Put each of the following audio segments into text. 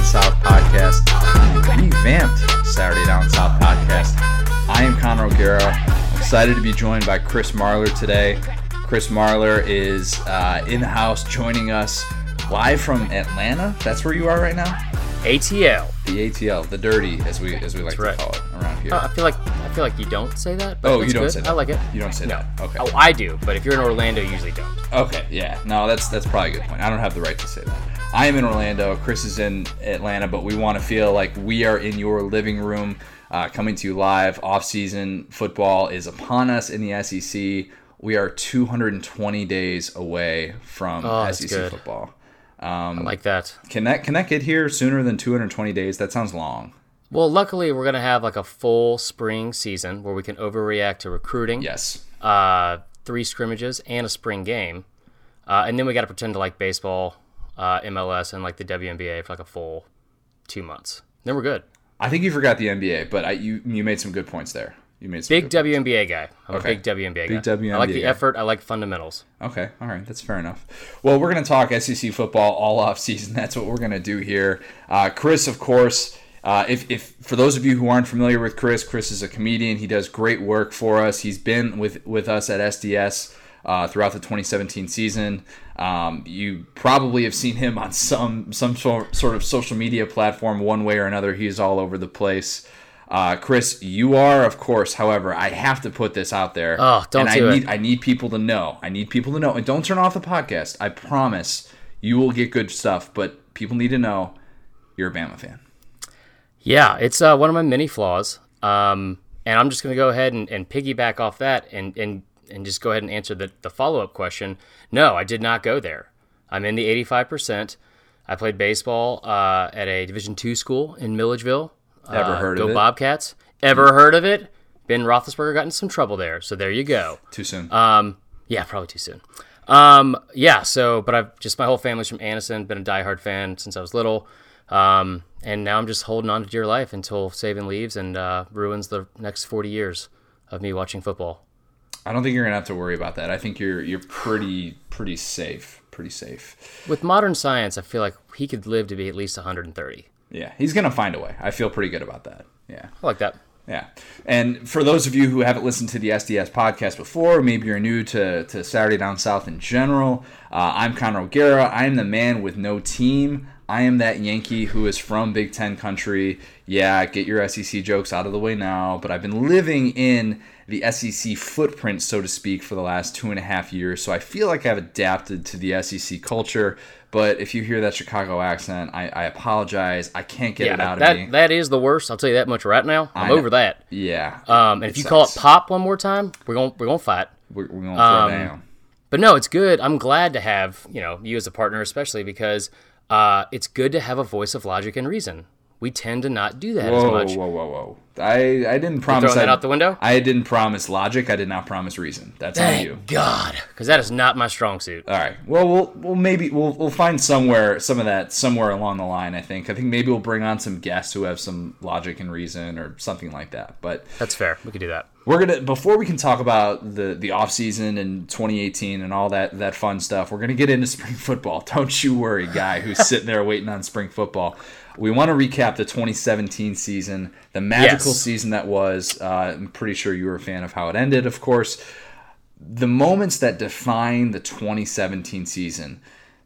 Down South podcast, revamped Saturday Down South podcast. I am Connor O'Gara. Excited to be joined by Chris Marler today. Chris Marler is uh, in the house joining us live from Atlanta. That's where you are right now. ATL. The ATL, the dirty, as we as we like to call it around here. Uh, I feel like I feel like you don't say that. But oh, you don't good. say that. I like it. You don't say No. that. Okay. Oh, I do, but if you're in Orlando, you usually don't. Okay, yeah. No, that's that's probably a good point. I don't have the right to say that. I am in Orlando. Chris is in Atlanta, but we want to feel like we are in your living room, uh, coming to you live. Off-season football is upon us in the SEC. We are 220 days away from Oh, SEC good. football. I like that. Can that can that get here sooner than 220 days? That sounds long. Well, luckily, we're gonna have like a full spring season where we can overreact to recruiting. Yes. Uh, three scrimmages and a spring game, uh, and then we got to pretend to like baseball, uh, MLS, and like the WNBA for like a full two months. Then we're good. I think you forgot the NBA, but I, you you made some good points there. You made some Big WNBA guy. I'm Okay. a big WNBA Big guy. I like the guy. effort. I like fundamentals. Okay, all right, that's fair enough. Well, we're going to talk SEC football all off season. That's what we're going to do here. Uh, Chris, of course, uh, if, if for those of you who aren't familiar with Chris, Chris is a comedian. He does great work for us. He's been with with us at SDS uh, throughout the 2017 season. Um, you probably have seen him on some some sort of social media platform, one way or another. He's all over the place. Uh, Chris, you are, of course. However, I have to put this out there. Oh, don't and do I it. need I need people to know. I need people to know. And don't turn off the podcast. I promise you will get good stuff. But people need to know you're a Bama fan. Yeah, it's uh, one of my many flaws. Um, and I'm just going to go ahead and, and piggyback off that and, and, and just go ahead and answer the, the follow up question. No, I did not go there. I'm in the 85%. I played baseball uh, at a Division two school in Milledgeville. Ever Uh, heard go of it? Go Bobcats. Ever heard of it? Ben Roethlisberger got in some trouble there. So there you go. Too soon. Um, yeah, probably too soon. Um, yeah, so, but I've just my whole family's from Anniston, been a diehard fan since I was little. Um, and now I'm just holding on to dear life until Saban leaves and uh, ruins the next 40 years of me watching football. I don't think you're gonna have to worry about that. I think you're you're pretty pretty safe. Pretty safe. With modern science, I feel like he could live to be at least 130. Yeah, he's gonna find a way. I feel pretty good about that. Yeah. I like that. Yeah. And for those of you who haven't listened to the SDS podcast before, maybe you're new to, to Saturday Down South in general, uh, I'm Connor O'Gara. I am the man with no team. I am that Yankee who is from Big Ten country. Yeah, get your SEC jokes out of the way now, but I've been living in the SEC footprint, so to speak, for the last two and a half years. So I feel like I've adapted to the SEC culture. But if you hear that Chicago accent, I, I apologize. I can't get Yeah, it out that, of me. that is the worst. I'll tell you that much right now. I'm over that. yeah. Um, and if you call it pop one more time, we're going we're to fight. we're, we're going to throw Um, down. But no, it's good. I'm glad to have you know you as a partner, especially because uh, it's good to have a voice of logic and reason. We tend to not do that as Whoa, much. whoa, whoa, whoa! I I didn't promise throwing that out the window? I didn't promise logic. I did not promise reason. That's on you. Thank God, because that is not my strong suit. All right. Well, we'll we'll maybe we'll we'll find somewhere some of that somewhere along the line. I think. I think maybe we'll bring on some guests who have some logic and reason or something like that. But That's fair. We could do that. We're gonna before we can talk about the the off season and 2018 and all that that fun stuff. We're gonna get into spring football. Don't you worry, guy who's sitting there waiting on spring football. We want to recap the 2017 season, the magical Yes. season that was. Uh, I'm pretty sure you were a fan of how it ended, of course. The moments that define the 2017 season.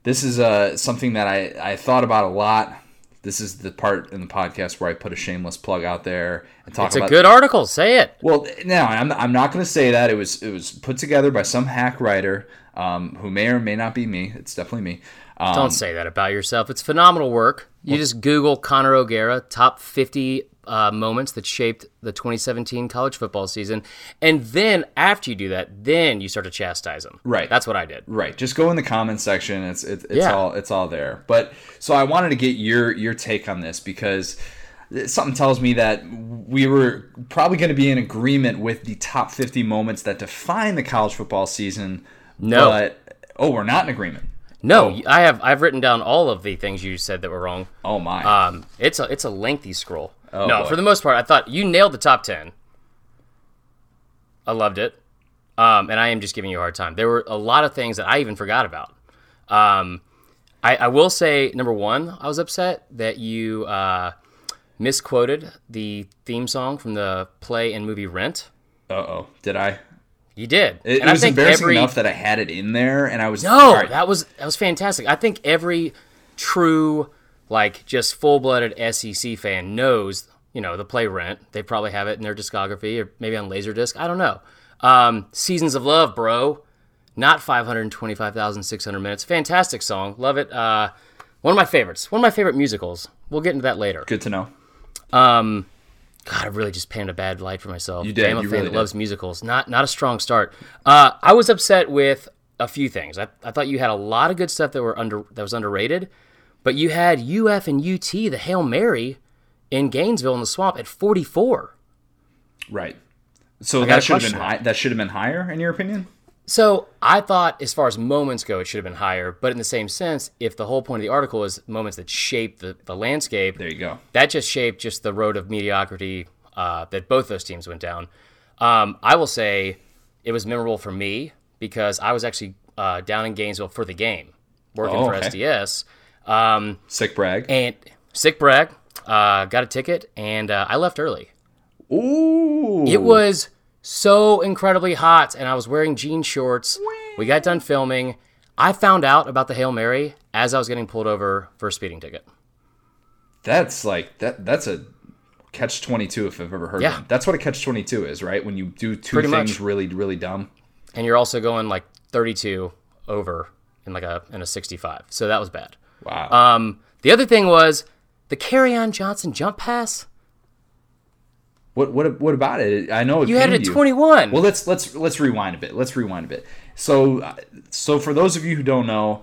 This is uh, something that I, I thought about a lot. This is the part in the podcast where I put a shameless plug out there and talk It's a about good article. Say it. well, no, I'm, I'm not going to say that. It was it was put together by some hack writer um, who may or may not be me. It's definitely me. Um, Don't say that about yourself. It's phenomenal work. You just Google Connor O'Gara top 50 uh, moments that shaped the 2017 college football season, and then after you do that, then you start to chastise them. Right. That's what I did. right. Just go in the comments section. It's it, it's Yeah. all it's all there. But so I wanted to get your your take on this because something tells me that we were probably going to be in agreement with the top 50 moments that define the college football season. No. But oh, we're not in agreement. No, I have I've written down all of the things you said that were wrong. Oh my. Um, it's a it's a lengthy scroll. Oh, no, boy. for the most part, I thought you nailed the top ten. I loved it, um, and I am just giving you a hard time. There were a lot of things that I even forgot about. Um, I, I will say, number one, I was upset that you uh, misquoted the theme song from the play and movie Rent. Uh oh, did I? You did. It, and it was I think embarrassing every, enough that I had it in there, and I was No, right, that was that was fantastic. I think every true, like, just full blooded SEC fan knows, you know, the play Rent. They probably have it in their discography or maybe on Laserdisc. I don't know. Um, Seasons of Love, bro. Not 525,600 minutes. Fantastic song. Love it. Uh, one of my favorites. One of my favorite musicals. We'll get into that later. good to know. Um, God, I really just painted a bad light for myself. You did, I'm a you fan really that did. loves musicals. Not not a strong start. Uh, I was upset with a few things. I, I thought you had a lot of good stuff that were under that was underrated, but you had UF and UT, the Hail Mary, in Gainesville in the swamp at 44. Right. So that should have been high. That should have been higher, in your opinion. So I thought, as far as moments go, it should have been higher. But in the same sense, if the whole point of the article is moments that shape the, the landscape, There you go. that just shaped just the road of mediocrity uh, that both those teams went down. Um, I will say it was memorable for me because I was actually uh, down in Gainesville for the game, working Oh, for. SDS. Um, Sick brag. and sick brag, uh, got a ticket, and uh, I left early. Ooh. It was so incredibly hot, and I was wearing jean shorts. We got done filming. I found out about the Hail Mary as I was getting pulled over for a speeding ticket. That's like that. That's a catch twenty two if I've ever heard Yeah. one. That's what a catch twenty two is, right? When you do two Pretty things much. really, really dumb. and you're also going like 32 over in like a in a 65. So that was bad. Wow. Um, the other thing was the Kerryon Johnson jump pass. what what what about it? I know it You had it at 21. Well, let's let's let's rewind a bit. Let's rewind a bit. So so for those of you who don't know,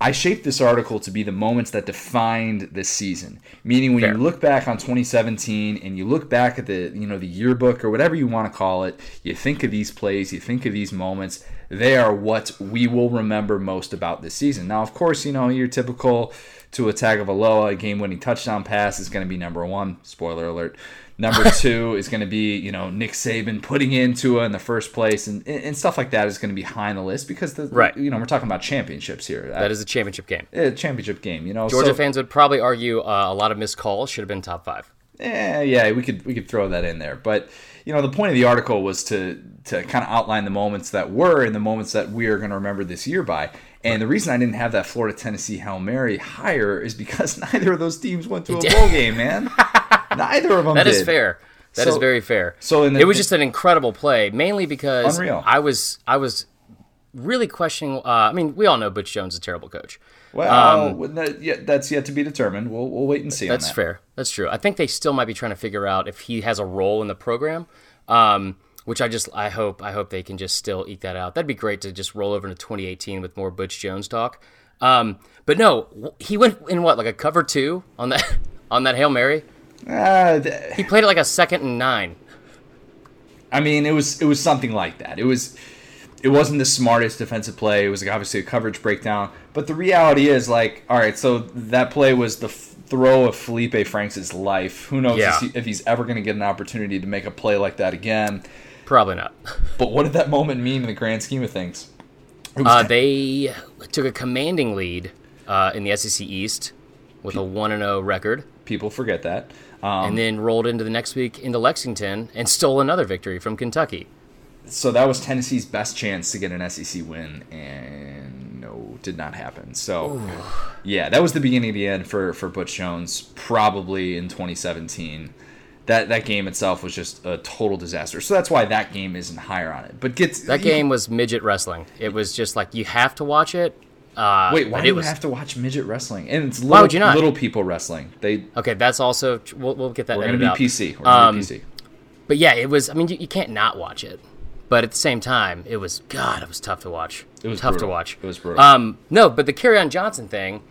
I shaped this article to be the moments that defined this season. Meaning when Fair. you look back on 2017 and you look back at the you know the yearbook or whatever you want to call it, you think of these plays, you think of these moments. They are what we will remember most about this season. Now, of course, you know your typical Tua Tagovailoa, a game-winning touchdown pass is going to be number one. Spoiler alert. Number two is going to be, you know, Nick Saban putting in Tua in the first place, and, and stuff like that is going to be high on the list because the Right. you know we're talking about championships here. that is a championship game. a championship game, you know. Georgia so, fans would probably argue uh, a lot of missed calls should have been top five. Eh, yeah, we could we could throw that in there, but you know the point of the article was to to kind of outline the moments that were and the moments that we are going to remember this year by. And the reason I didn't have that Florida Tennessee Hail Mary higher is because neither of those teams went to a bowl game, man. neither of them. That did. is fair. That is So- very fair. so in the- it was just an incredible play, mainly because Unreal. I was I was really questioning. Uh, I mean, we all know Butch Jones is a terrible coach. Well, that, yeah, that's yet to be determined. We'll, we'll wait and see. Um, That's on that. fair. That's true. I think they still might be trying to figure out if he has a role in the program. Um, which I just I hope I hope they can just still eke that out. That'd be great to just roll over into 2018 with more Butch Jones talk. Um, but no, he went in what like a cover two on that on that hail mary. Uh, th- He played it like a second and nine. I mean, it was it was something like that. It was it wasn't the smartest defensive play. It was like obviously a coverage breakdown. But the reality is, like, all right, so that play was the f- throw of Feleipe Franks' life. Who knows Yeah. if, he's ever going to get an opportunity to make a play like that again? Probably not. But what did that moment mean in the grand scheme of things? Uh, they took a commanding lead uh, in the SEC East with a one and zero record, people forget that. Um, and then rolled into the next week into Lexington and stole another victory from Kentucky. So that was Tennessee's best chance to get an SEC win, and no, did not happen. So, yeah, that was the beginning of the end for for Butch Jones, probably in 2017. That that game itself was just a total disaster. So that's why that game isn't higher on it. But gets That game was midget wrestling. It was just like you have to watch it. Uh, Wait, why do you was have to watch midget wrestling? And it's little, you not? little people wrestling. They okay. That's also we'll, we'll get that. we're gonna be out. PC. We're gonna Um, be PC. But yeah, it was. I mean, you, you can't not watch it. But at the same time, it was God. It was tough to watch. It was tough brutal. to watch. It was brutal. Um, no, but the Kerryon Johnson thing,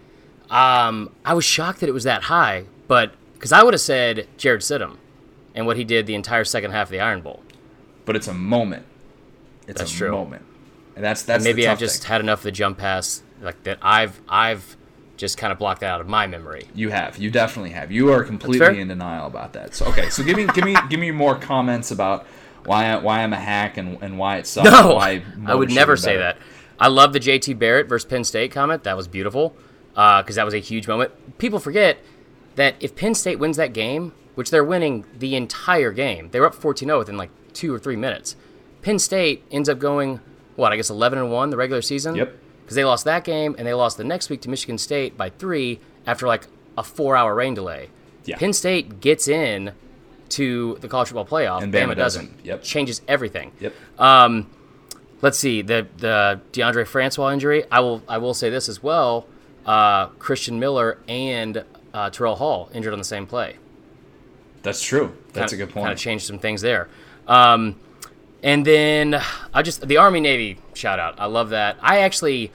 um, I was shocked that it was that high. But because I would have said Jarrett Stidham, and what he did the entire second half of the Iron Bowl. But it's a moment. It's That's a true. moment, and that's that's Maybe the I tough just thing. had enough of the jump pass like that. I've I've just kind of blocked that out of my memory. You have. You definitely have. You are completely in denial about that. So okay. So give me give me give me more comments about why I, why I'm a hack and, and why it sucks. No, why I would never say better. that. I love the JT Barrett versus Penn State comment. That was beautiful. Uh, because that was a huge moment. People forget that if Penn State wins that game, which they're winning the entire game, they were up 14 0 within like two or three minutes. Penn State ends up going, what, I guess 11 and 1 the regular season? Yep. Because they lost that game and they lost the next week to Michigan State by three after like a four hour rain delay. Yeah. Penn State gets in to the college football playoff. And Bama, Bama doesn't. doesn't. Yep. Changes everything. Yep. Um, let's see the the Deondre Francois injury. I will I will say this as well. Uh, Christian Miller and uh, Terrell Hall injured on the same play. That's true. That's kinda, a good point. Kind of changed some things there. Um, and then I just the Army Navy shout out. I love that. I actually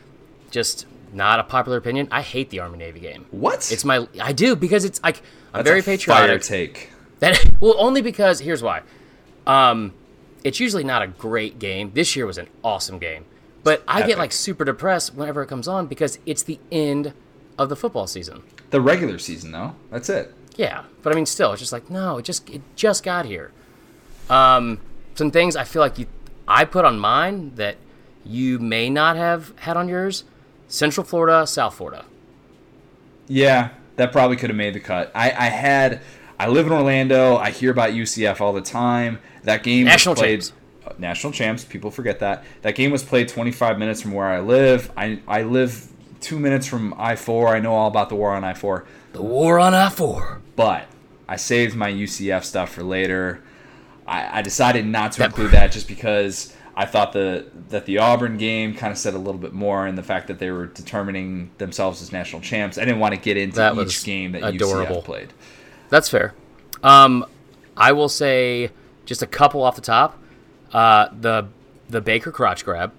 just not a popular opinion. I hate the Army Navy game. what? It's my I do because it's like I'm That's very a Fire patriotic. take. That well, only because here's why. Um, it's usually not a great game. This year was an awesome game, but I Epic. get like super depressed whenever it comes on because it's the end of the football season. The regular season, though. That's it. Yeah, but I mean, still, it's just like no, it just it just got here. Um, some things I feel like you I put on mine that you may not have had on yours. Central Florida, South Florida. Yeah, that probably could have made the cut. I, I had. I live in Orlando. I hear about UCF all the time. That game was National played. champs. uh, National champs. People forget that. That game was played 25 minutes from where I live. I I live two minutes from I four. I know all about the war on I four. The war on I four. but I saved my UCF stuff for later. I, I decided not to That- include that just because I thought the that the Auburn game kind of said a little bit more in the fact that they were determining themselves as national champs. I didn't want to get into That each game that adorable. UCF played. That's fair. Um, I will say just a couple off the top. Uh, the the Baker crotch grab.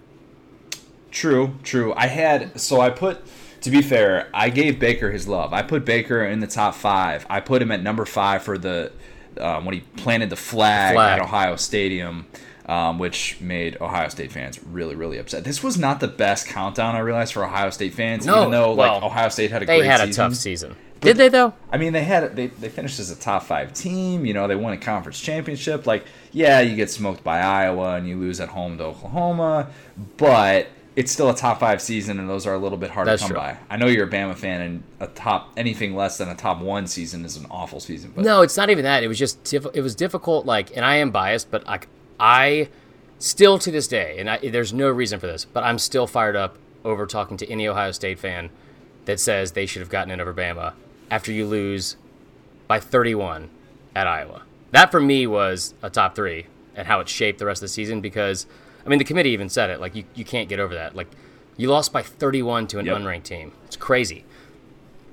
True, true. I had so I put to be fair, I gave Baker his love. I put Baker in the top five. I put him at number five for the um, when he planted the flag, Flag. at Ohio Stadium, um, which made Ohio State fans really, really upset. This was not the best countdown I realized for Ohio State fans, No, even though like Ohio State had a They had a season. tough season. Did they though? I mean, they had they they finished as a top five team. You know, they won a conference championship. Like, yeah, you get smoked by Iowa and you lose at home to Oklahoma, but it's still a top five season, and those are a little bit hard That's to come true. by. I know you're a Bama fan, and a top anything less than a top one season is an awful season. But No, it's not even that. It was just diff- it was difficult. Like, and I am biased, but like I still to this day, and I, there's no reason for this, but I'm still fired up over talking to any Ohio State fan that says they should have gotten in over Bama after you lose by 31 at Iowa. That for me was a top three and how it shaped the rest of the season because I mean the committee even said it like you, you can't get over that like you lost by 31 to an Yep. unranked team. It's crazy.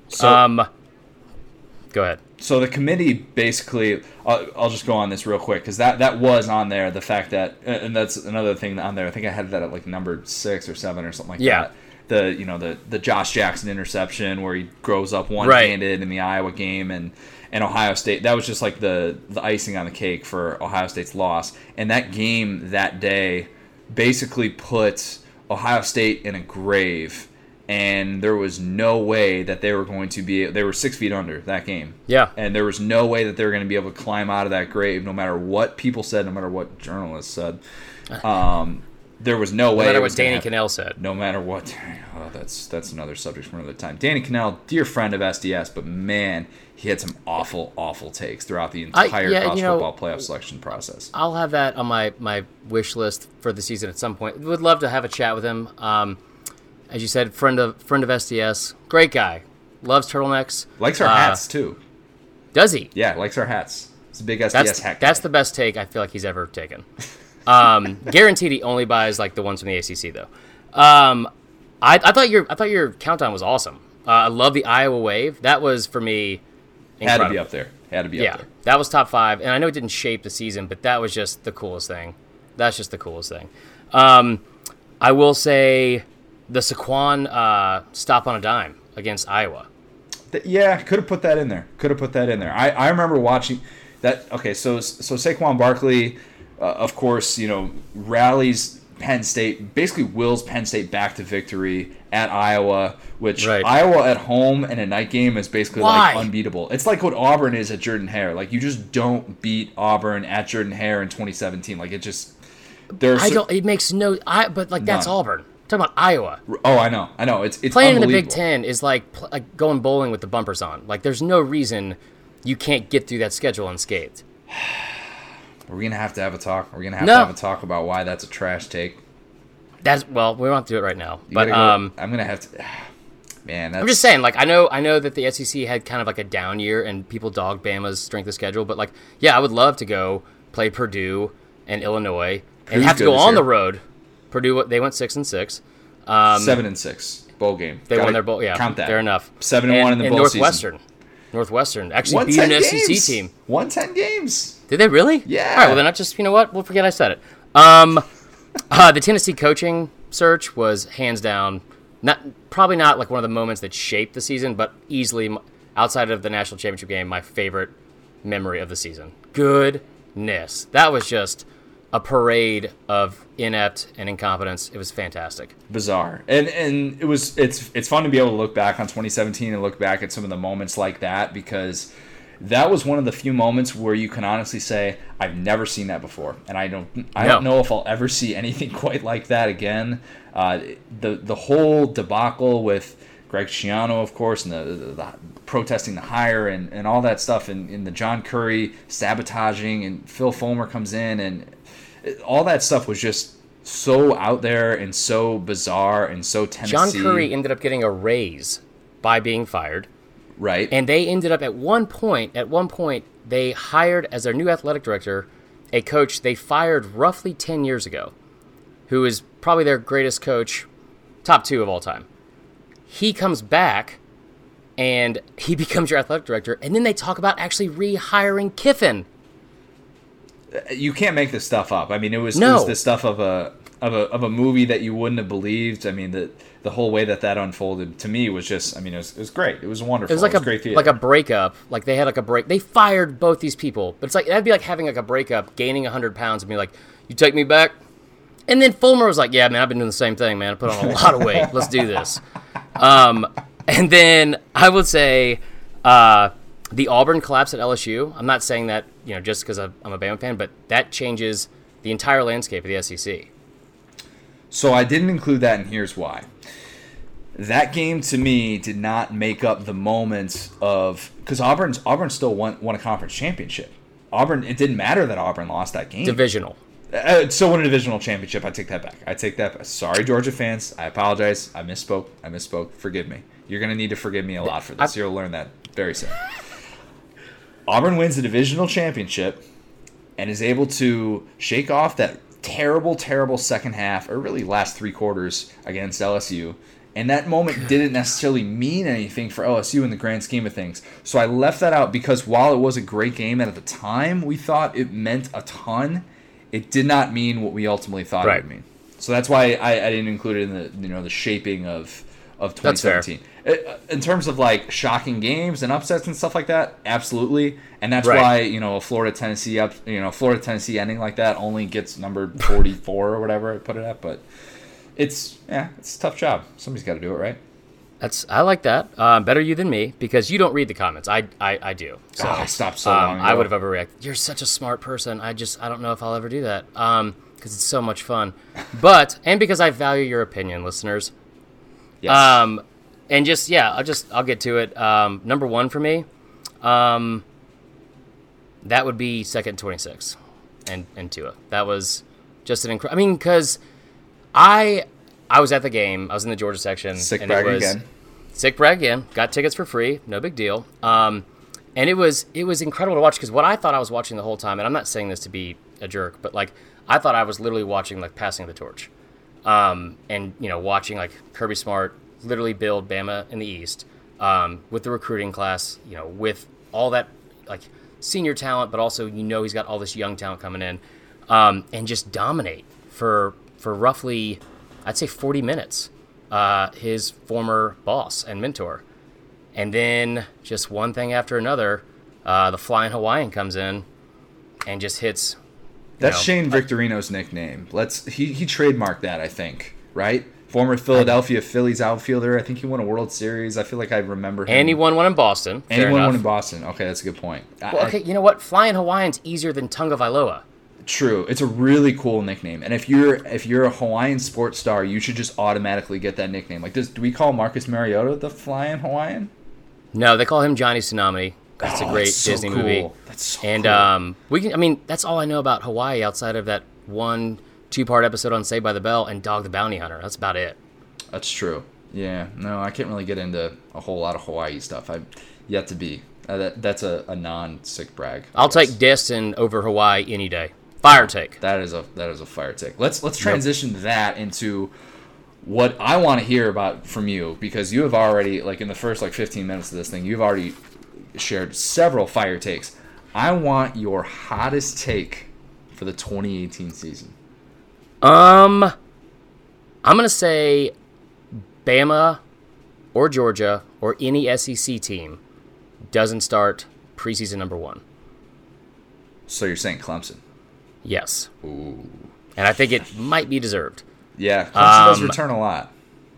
so Um, go ahead. so the committee basically I'll, I'll just go on this real quick because that that was on there the fact that and that's another thing on there i think i had that at like number six or seven or something like Yeah. that the you know the the josh jackson interception where he grows up Right. one-handed in the iowa game and and ohio state that was just like the the icing on the cake for ohio state's loss and that game that day basically put ohio state in a grave and there was no way that they were going to be they were six feet under that game Yeah. and there was no way that they were going to be able to climb out of that grave, no matter what people said, no matter what journalists said. Um, there was no way. No matter what Danny. Kanell said. No matter what. Oh, that's that's another subject for another time. Danny Kanell, dear friend of SDS, but man, he had some awful, awful takes throughout the I- entire yeah, college you know- football playoff selection process. I'll have that on my, my wish list for the season at some point. Would love to have a chat with him. Um, as you said, friend of friend of SDS, great guy, loves turtlenecks. Likes our Uh, hats too. Does he? Yeah, likes our hats. It's a big SDS That's hat. that's the best take I feel like he's ever taken. Um, guaranteed he only buys like the ones from the ACC though. Um, I, I thought your I thought your countdown was awesome. Uh, I love the Iowa wave. That was for me. had to be up there. Had to be Yeah, up there. that was top five, and I know it didn't shape the season, but that was just the coolest thing. That's just the coolest thing. Um, I will say the Saquon uh, stop on a dime against Iowa. Yeah, could have put that in there. Could have put that in there. I, I remember watching that. Okay, so so Saquon Barkley, uh, of course, you know, rallies Penn State, basically wills Penn State back to victory at Iowa, which Right. Iowa at home in a night game is basically Why? like unbeatable. It's like what Auburn is at Jordan Hare. Like you just don't beat Auburn at Jordan Hare in 2017. Like it just there's I don't. It makes no. I but like that's None. Auburn. talking about Iowa. Oh, I know, I know. It's it's Playing in the Big. Ten is like, pl- like going bowling with the bumpers on. Like, there's no reason you can't get through that schedule unscathed. We're gonna have to have a talk. We're gonna have No. to have a talk about why that's a trash take. That's well, we to do it right now. You But go- um, I'm gonna have to. Man, that's I'm just saying, like I know, I know that the SEC had kind of like a down year, and people dogged Bama's strength of schedule. But like, yeah, I would love to go play Purdue and Illinois, and have to go on the road. Purdue, they went six and six. Um, seven and six bowl game. They Gotta won their bowl. Yeah, count that. Fair enough. Seven and one in the and bowl season. Northwestern. Northwestern actually beat 10 an SEC team. Won ten games. Did they really? Yeah. All right. Well, then I just you know what? We'll forget I said it. Um, uh, the Tennessee coaching search was hands down not probably not like one of the moments that shaped the season, but easily outside of the national championship game, my favorite memory of the season. Goodness, that was just a parade of inept and incompetence. It was fantastic. bizarre and and it was it's it's fun to be able to look back on 2017 and look back at some of the moments like that because that was one of the few moments where you can honestly say I've never seen that before and I don't I don't know if I'll ever see anything quite like that again uh, the the whole debacle with Greg Schiano of course and the, the, the protesting the hire and, and all that stuff and, and the John Currie sabotaging and Phil Fulmer comes in and all that stuff was just so out there and so bizarre and so Tennessee. John Currie ended up getting a raise by being fired. Right? And they ended up at one point, at one point, they hired as their new athletic director a coach they fired roughly 10 years ago, who is probably their greatest coach, top two of all time. He comes back and he becomes your athletic director, and then they talk about actually rehiring Kiffin. Uh, you can't make this stuff up. I mean, it was, it No. was the stuff of a of a of a movie that you wouldn't have believed. I mean, the the whole way that that unfolded to me was just. I mean, it was, it was great. It was wonderful. It was like a great theater. like a breakup. Like they had like a break. They fired both these people, but it's like that'd be like having like a breakup, gaining hundred pounds, and be like, "You take me back." And then Fulmer was like, "Yeah, man, I've been doing the same thing, man. I put on a lot of weight. Let's do this." Um, and then I would say uh, the Auburn collapse at LSU. I'm not saying that you know just because I'm a Bama fan, but that changes the entire landscape of the SEC. So I didn't include that, and here's why. That game to me did not make up the moments of because Auburn's Auburn still won won a conference championship. Auburn, it didn't matter that Auburn lost that game. Divisional. Uh, it still won a divisional championship. I take that back. I take that. Back. Sorry, Georgia fans. I apologize. I misspoke. I misspoke. Forgive me. You're gonna need to forgive me a lot for this. You'll learn that very soon. Auburn wins the divisional championship and is able to shake off that terrible, terrible second half, or really last three quarters against LSU. And that moment didn't necessarily mean anything for LSU in the grand scheme of things. So I left that out because while it was a great game, and at the time we thought it meant a ton, it did not mean what we ultimately thought Right. it would mean. So that's why I, I didn't include it in the you know the shaping of of That's fair. 2017. Uh, In terms of like shocking games and upsets and stuff like that, absolutely. And that's Right. why you know a Florida Tennessee up you know Florida Tennessee ending like that only gets numbered 44 or whatever I put it at. But it's yeah, it's a tough job. Somebody's got to do it, right? That's I like that. Um, better you than me because you don't read the comments. I I, I do. So Oh, I stopped so um, long I would have overreacted. You're such a smart person. I just I don't know if I'll ever do that. Um, because it's so much fun, but and because I value your opinion, listeners. Yes. Um, and just yeah, I'll just I'll get to it. Um, number one for me, um, that would be second twenty six, and and Tua. That was just an incredible. I mean, because I I was at the game. I was in the Georgia section. Sick and it brag again. Sick brag again. Got tickets for free. No big deal. Um, and it was it was incredible to watch because what I thought I was watching the whole time, and I'm not saying this to be a jerk, but like I thought I was literally watching like passing the torch, um, and you know watching like Kirby Smart literally build Bama in the East um, with the recruiting class, you know, with all that like senior talent, but also you know he's got all this young talent coming in, um, and just dominate for for roughly, I'd say 40 minutes. Uh, his former boss and mentor, and then just one thing after another, uh, the Flying Hawaiian comes in and just hits. That's know, Shane Victorino's nickname. Let's he he trademarked that, I think, right? Former Philadelphia Phillies outfielder. I think he won a World Series. I feel like I remember him. And he won one in Boston. And he won one in Boston. Okay, that's a good point. I- okay, you know what? Flying Hawaiian's easier than Tua Tagovailoa. True. It's a really cool nickname. And if you're if you're a Hawaiian sports star, you should just automatically get that nickname. Like does do we call Marcus Mariota the flying Hawaiian? No, they call him Johnny Tsunami. That's Oh, a great that's so Disney cool. movie. That's so and cool. um, we can. I mean, that's all I know about Hawaii outside of that one two-part episode on Saved by the Bell and Dog the Bounty Hunter. That's about it. That's true. Yeah. No, I can't really get into a whole lot of Hawaii stuff. I've yet to be. Uh, that, that's a, a non sick brag. I I'll take Destin over Hawaii any day. Fire take. That is a that is a fire take. Let's let's transition that into what I want to hear about from you because you have already like in the first like 15 minutes of this thing you've already shared several fire takes. I want your hottest take for the 2018 season. Um, I'm gonna say Bama or Georgia or any SEC team doesn't start preseason number one. So you're saying Clemson? Yes, Ooh. and I think it might be deserved. Yeah, Clemson does Um, return a lot.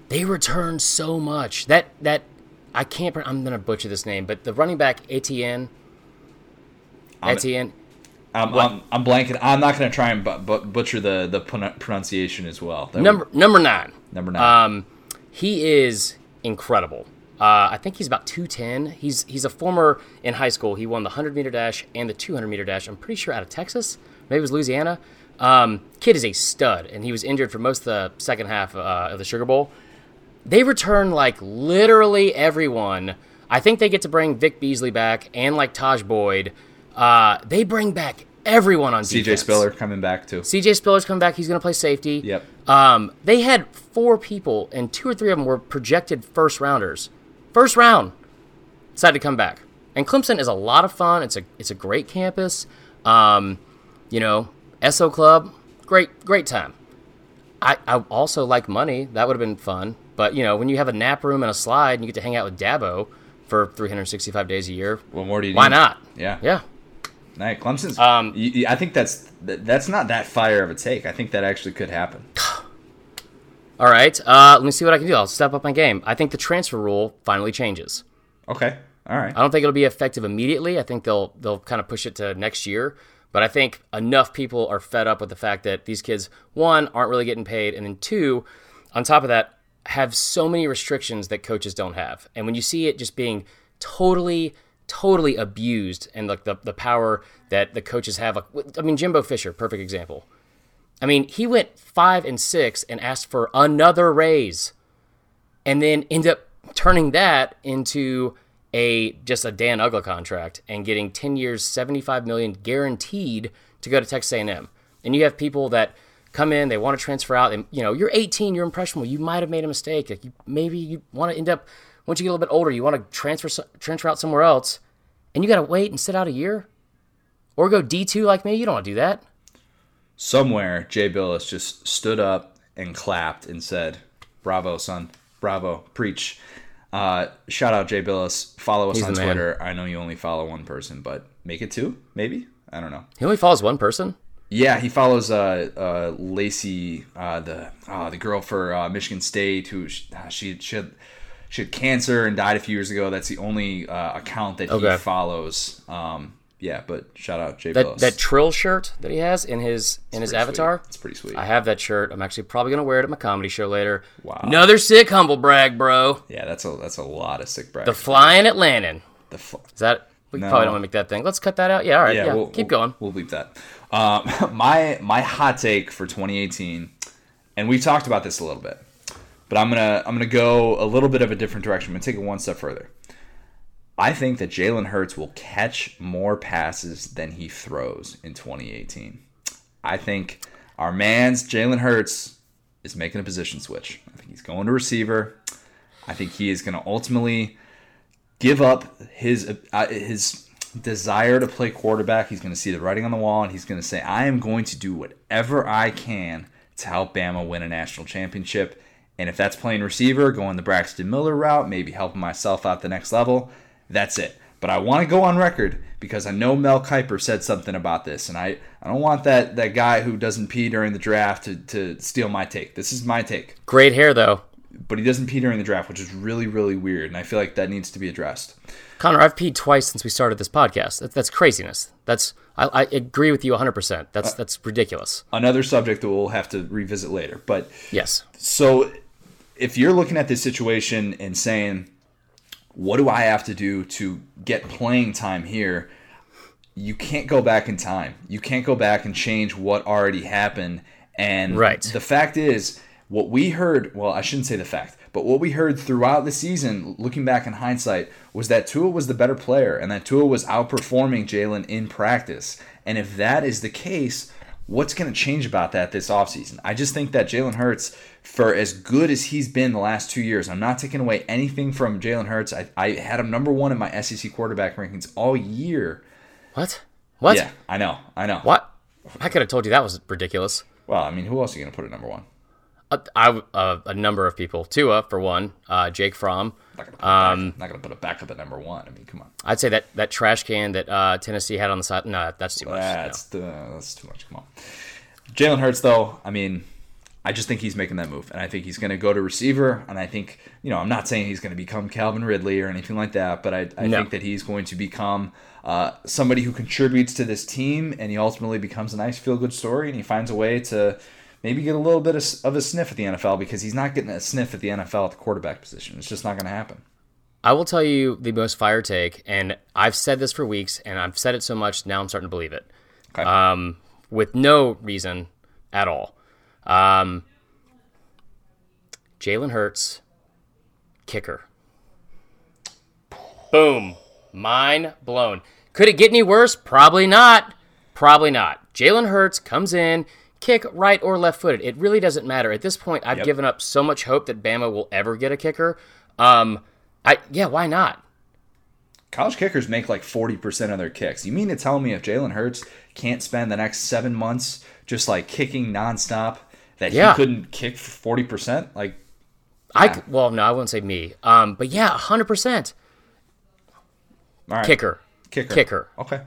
They return so much. That that I can't. I'm gonna butcher this name, but the running back Etienne. I'm- Etienne. I'm, I'm, I'm blanking. I'm not going to try and bu- bu- butcher the the pronunciation as well. That would- Number number nine. number nine. Um, he is incredible. Uh, I think he's about 210. He's he's a former in high school. He won the 100 meter dash and the 200 meter dash. I'm pretty sure out of Texas, maybe it was Louisiana. Um, kid is a stud, and he was injured for most of the second half uh, of the Sugar Bowl. They return like literally everyone. I think they get to bring Vic Beasley back and like Tajh Boyd. Uh, they bring back everyone on CJ defense. Spiller coming back too. CJ Spiller's coming back. He's going to play safety. Yep. Um, they had four people, and two or three of them were projected first rounders. First round decided to come back. And Clemson is a lot of fun. It's a it's a great campus. Um, you know, SO Club, great great time. I, I also like money. That would have been fun. But you know, when you have a nap room and a slide, and you get to hang out with Dabo for 365 days a year, What more do you why need? not? Yeah. Yeah. Nice. Clemson's. Um, y- y- I think that's that's not that fire of a take. I think that actually could happen. All right. Uh, let me see what I can do. I'll step up my game. I think the transfer rule finally changes. Okay. All right. I don't think it'll be effective immediately. I think they'll they'll kind of push it to next year. But I think enough people are fed up with the fact that these kids, one, aren't really getting paid, and then two, on top of that, have so many restrictions that coaches don't have. And when you see it just being totally, totally abused and like the, the power that the coaches have, like I mean Jimbo Fisher, perfect example. I mean, he went five and six and asked for another raise and then end up turning that into a just a Dan Uggla contract and getting 10 years 75 million guaranteed to go to Texas A&M. And you have people that come in, they want to transfer out and you know, you're 18, you're impressionable, you might have made a mistake. Like you maybe you want to end up once you get a little bit older, you want to transfer transfer out somewhere else and you got to wait and sit out a year or go D2 like me, you don't want to do that. Somewhere, Jay Bilas just stood up and clapped and said, "Bravo, son! Bravo! Preach!" Uh, shout out Jay Bilas. Follow us He's on the man. Twitter. I know you only follow one person, but make it two, maybe. I don't know. He only follows one person. Yeah, he follows uh, uh, Lacey, uh, the uh, the girl for uh, Michigan State, who sh- uh, she she had, she had cancer and died a few years ago. That's the only uh, account that he follows. Um, yeah, but shout out Jay That that trill shirt that he has in his in his avatar. sweet. It's pretty sweet. I have that shirt. I'm actually probably gonna wear it at my comedy show later. Wow. Another sick humble brag, bro. yeah, that's a that's a lot of sick brag. The flying Atlantan. The fl- Is that we No. probably don't want to make that thing. Let's cut that out. Yeah, all right. Yeah, we'll, keep going. We'll bleep that. Um, my my hot take for 2018, and we've talked about this a little bit, but I'm gonna I'm gonna go a little bit of a different direction. I'm gonna take it one step further. I think that Jalen Hurts will catch more passes than he throws in 2018. I think our man's Jalen Hurts is making a position switch. I think he's going to receiver. I think he is going to ultimately give up his uh, his desire to play quarterback. He's going to see the writing on the wall, and he's going to say, "I am going to do whatever I can to help Bama win a national championship." And if that's playing receiver, going the Braxton Miller route, maybe helping myself out the next level, that's it. But I want to go on record because I know Mel Kiper said something about this, and I, I don't want that, that guy who doesn't pee during the draft to, to steal my take. This is my take. Great hair though. But he doesn't pee during the draft, which is really, really weird. And I feel like that needs to be addressed. Connor, I've peed twice since we started this podcast. That's, that's craziness. That's I, I agree with you 100%. That's uh, that's ridiculous. Another subject that we'll have to revisit later. But Yes. so if you're looking at this situation and saying, what do I have to do to get playing time here? You can't go back in time. You can't go back and change what already happened. And Right. the fact is, what we heard, well, I shouldn't say the fact, but what we heard throughout the season, looking back in hindsight, was that Tua was the better player and that Tua was outperforming Jalen in practice. And if that is the case, what's going to change about that this offseason? I just think that Jalen Hurts, for as good as he's been the last two years, I'm not taking away anything from Jalen Hurts. I, I had him number one in my SEC quarterback rankings all year. What? What? Yeah, I know, I know. What? I could have told you that was ridiculous. Well, I mean, who else are you going to put at number one? Uh, I, uh, a number of people. Tua, for one. Uh, Jake Fromm. Not going to put, a back- not gonna put a backup at number one. I mean, come on. I'd say that, that trash can that uh, Tennessee had on the side. No, that's too much. No. That's the, that's too much. Come on, Jalen Hurts though. I mean, I just think he's making that move, and I think he's going to go to receiver. And I think you know, I'm not saying he's going to become Calvin Ridley or anything like that, but I, I No. think that he's going to become uh, somebody who contributes to this team, and he ultimately becomes a nice feel good story, and he finds a way to. Maybe get a little bit of, of a sniff at the NFL because he's not getting a sniff at the NFL at the quarterback position. It's just not going to happen. I will tell you the most fire take, and I've said this for weeks, and I've said it so much now I'm starting to believe it. Okay. Um, with no reason at all. Um, Jalen Hurts, kicker. Boom. Mind blown. Could it get any worse? Probably not. Probably not. Jalen Hurts comes in, kick right or left footed. It really doesn't matter. At this point, I've Yep. given up so much hope that Bama will ever get a kicker. Um, I yeah, why not? College kickers make like 40% of their kicks. You mean to tell me if Jalen Hurts can't spend the next seven months just like kicking nonstop, that Yeah. he couldn't kick 40%? Like, I c- well, no, I wouldn't say me. Um, but yeah, hundred percent right. kicker. Kicker. Kicker. Okay.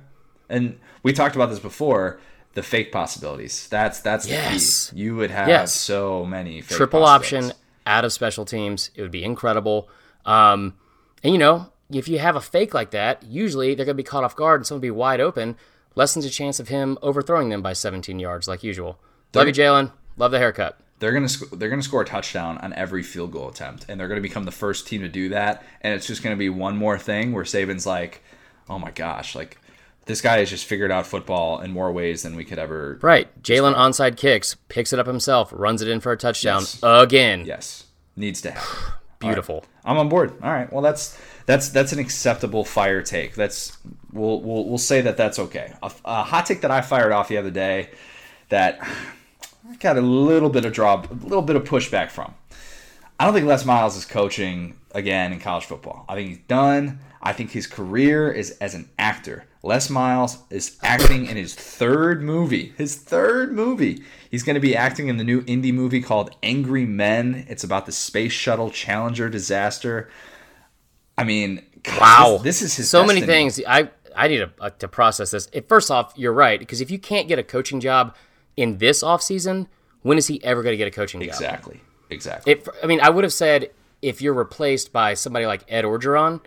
And we talked about this before the fake possibilities. That's that's the Yes. key. You would have Yes. so many fake triple option out of special teams. It would be incredible. Um, and you know, if you have a fake like that, usually they're going to be caught off guard and someone will be wide open. Lessens a chance of him overthrowing them by 17 yards, like usual. Love you, Jalen. Love the haircut. They're gonna sc- they're gonna score a touchdown on every field goal attempt, and they're gonna become the first team to do that. And it's just gonna be one more thing where Saban's like, "Oh my gosh, like this guy has just figured out football in more ways than we could ever." Right. Jalen onside kicks, picks it up himself, runs it in for a touchdown Yes. again. Yes, needs to happen. Beautiful. I'm on board. All right. Well, that's that's that's an acceptable fire take. That's we'll we'll, we'll say that that's okay. A, a hot take that I fired off the other day that I got a little bit of drop, a little bit of pushback from. I don't think Les Miles is coaching again in college football. I think he's done. I think his career is as an actor. Les Miles is acting in his third movie. His third movie. He's going to be acting in the new indie movie called Angry Men. It's about the space shuttle Challenger disaster. I mean, God, Wow. this, this is his so many things. I I need to, uh, to process this. First off, you're right because if you can't get a coaching job in this offseason, when is he ever going to get a coaching job? Exactly. Exactly. I mean, I would have said if you're replaced by somebody like Ed Orgeron,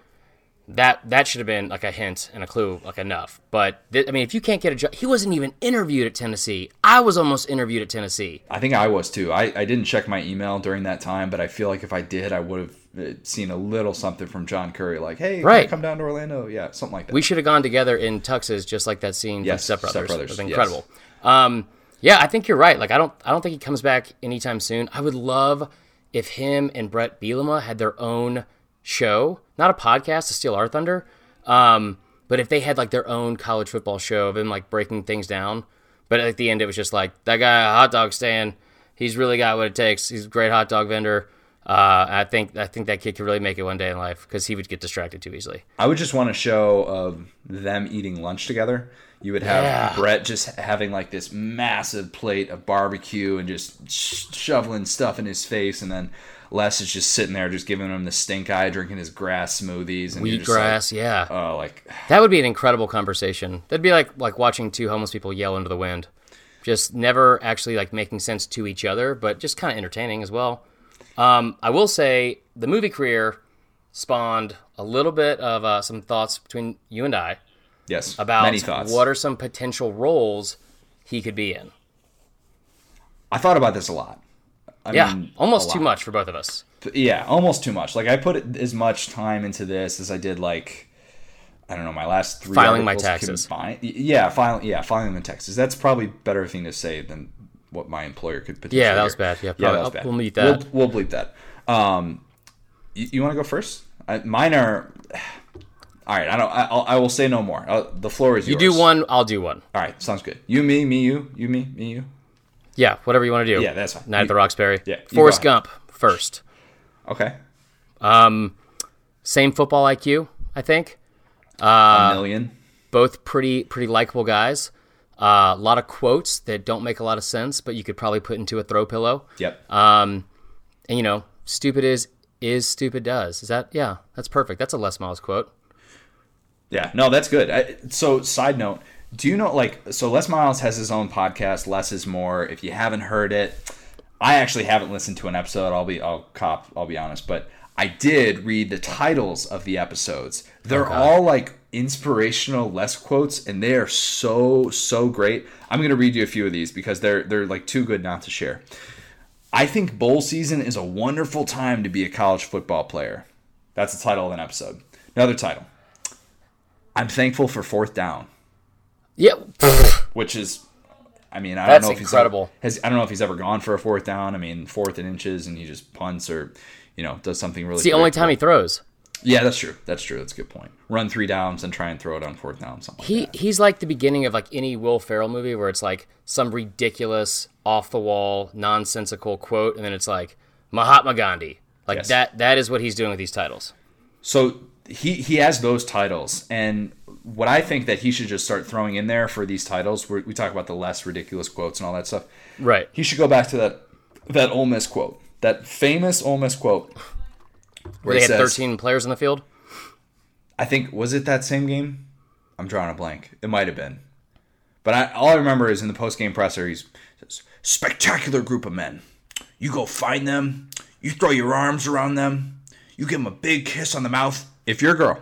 that that should have been like a hint and a clue, like enough. But th- I mean, if you can't get a job, he wasn't even interviewed at Tennessee. I was almost interviewed at Tennessee. I think I was too. I, I didn't check my email during that time, but I feel like if I did, I would have uh, seen a little something from John Currie, like, "Hey, Right. come down to Orlando?" Yeah, something like that. We should have gone together in tuxes, just like that scene Yes, from Step Brothers. Step Brothers, It was yes. incredible. Um, yeah, I think you're right. Like, I don't, I don't think he comes back anytime soon. I would love if him and Bret Bielema had their own show, not a podcast to steal our thunder, um, but if they had like their own college football show of him like breaking things down. But at the end, it was just like that guy, a hot dog stand. He's really got what it takes. He's a great hot dog vendor. Uh, I think I think that kid could really make it one day in life because he would get distracted too easily. I would just want a show of them eating lunch together. You would have Yeah. Bret just having like this massive plate of barbecue and just sh- shoveling stuff in his face, and then Les is just sitting there, just giving him the stink eye, drinking his grass smoothies and you're like, yeah. oh, like That would be an incredible conversation. That'd be like like watching two homeless people yell into the wind. Just never actually like making sense to each other, but just kind of entertaining as well. Um, I will say the movie career spawned a little bit of uh, some thoughts between you and I Yes. about what are some potential roles he could be in. I thought about this a lot. I Yeah, mean, almost too much for both of us. Yeah, almost too much. Like I put as much time into this as I did like I don't know my last three Filing my taxes. combined. Yeah, filing. Yeah, filing the taxes. That's probably a better thing to say than what my employer could potentially. Yeah, that was bad. Yeah, yeah, that was bad. we'll mute that. We'll, we'll bleep that. Um, you, you want to go first? I, mine are. All right, I don't. I, I'll, say no more. Uh, the floor is You yours. You do one, I'll do one. All right, sounds good. You, me, me, you, you, me, me, you. Yeah, whatever you want to do. Yeah, that's fine. Night at the Roxbury. Yeah, Forrest. Gump first. Okay. Um, Same football IQ, I think. A million. Both pretty pretty likable guys. Uh, a lot of quotes that don't make a lot of sense, but you could probably put into a throw pillow. Yep. Um, And you know, stupid is is stupid does. Is that yeah? That's perfect. That's a Les Miles quote. Yeah, no, that's good. I, so, side note, do you know like so Les Miles has his own podcast, Less is More. If you haven't heard it, I actually haven't listened to an episode. I'll be I'll cop, I'll be honest, but I did read the titles of the episodes. They're all like inspirational Les quotes and they are so so great. I'm going to read you a few of these because they're they're like too good not to share. I think bowl season is a wonderful time to be a college football player. That's the title of an episode. Another title. I'm thankful for fourth down, Yeah. which is, I mean, I That's don't know if incredible. he's ever, has I don't know if he's ever gone for a fourth down. I mean, fourth and inches, and he just punts or, you know, does something really. It's the only time he throws. Yeah, that's true. That's true. That's a good point. Run three downs and try and throw it on fourth down. Something. Like He that. he's like the beginning of like any Will Ferrell movie where it's like some ridiculous, off the wall, nonsensical quote, and then it's like Mahatma Gandhi. Like Yes. that. That is what he's doing with these titles. So he he has those titles, and what I think that he should just start throwing in there for these titles, where we talk about the less ridiculous quotes and all that stuff. Right. He should go back to that that Ole Miss quote, that famous Ole Miss quote, Where they had says- 13 players in the field. I think was it that same game? I'm drawing a blank. It might have been, but I, all I remember is in the post game presser, he's says, "Spectacular group of men. You go find them. You throw your arms around them. You give them a big kiss on the mouth. If you're a girl."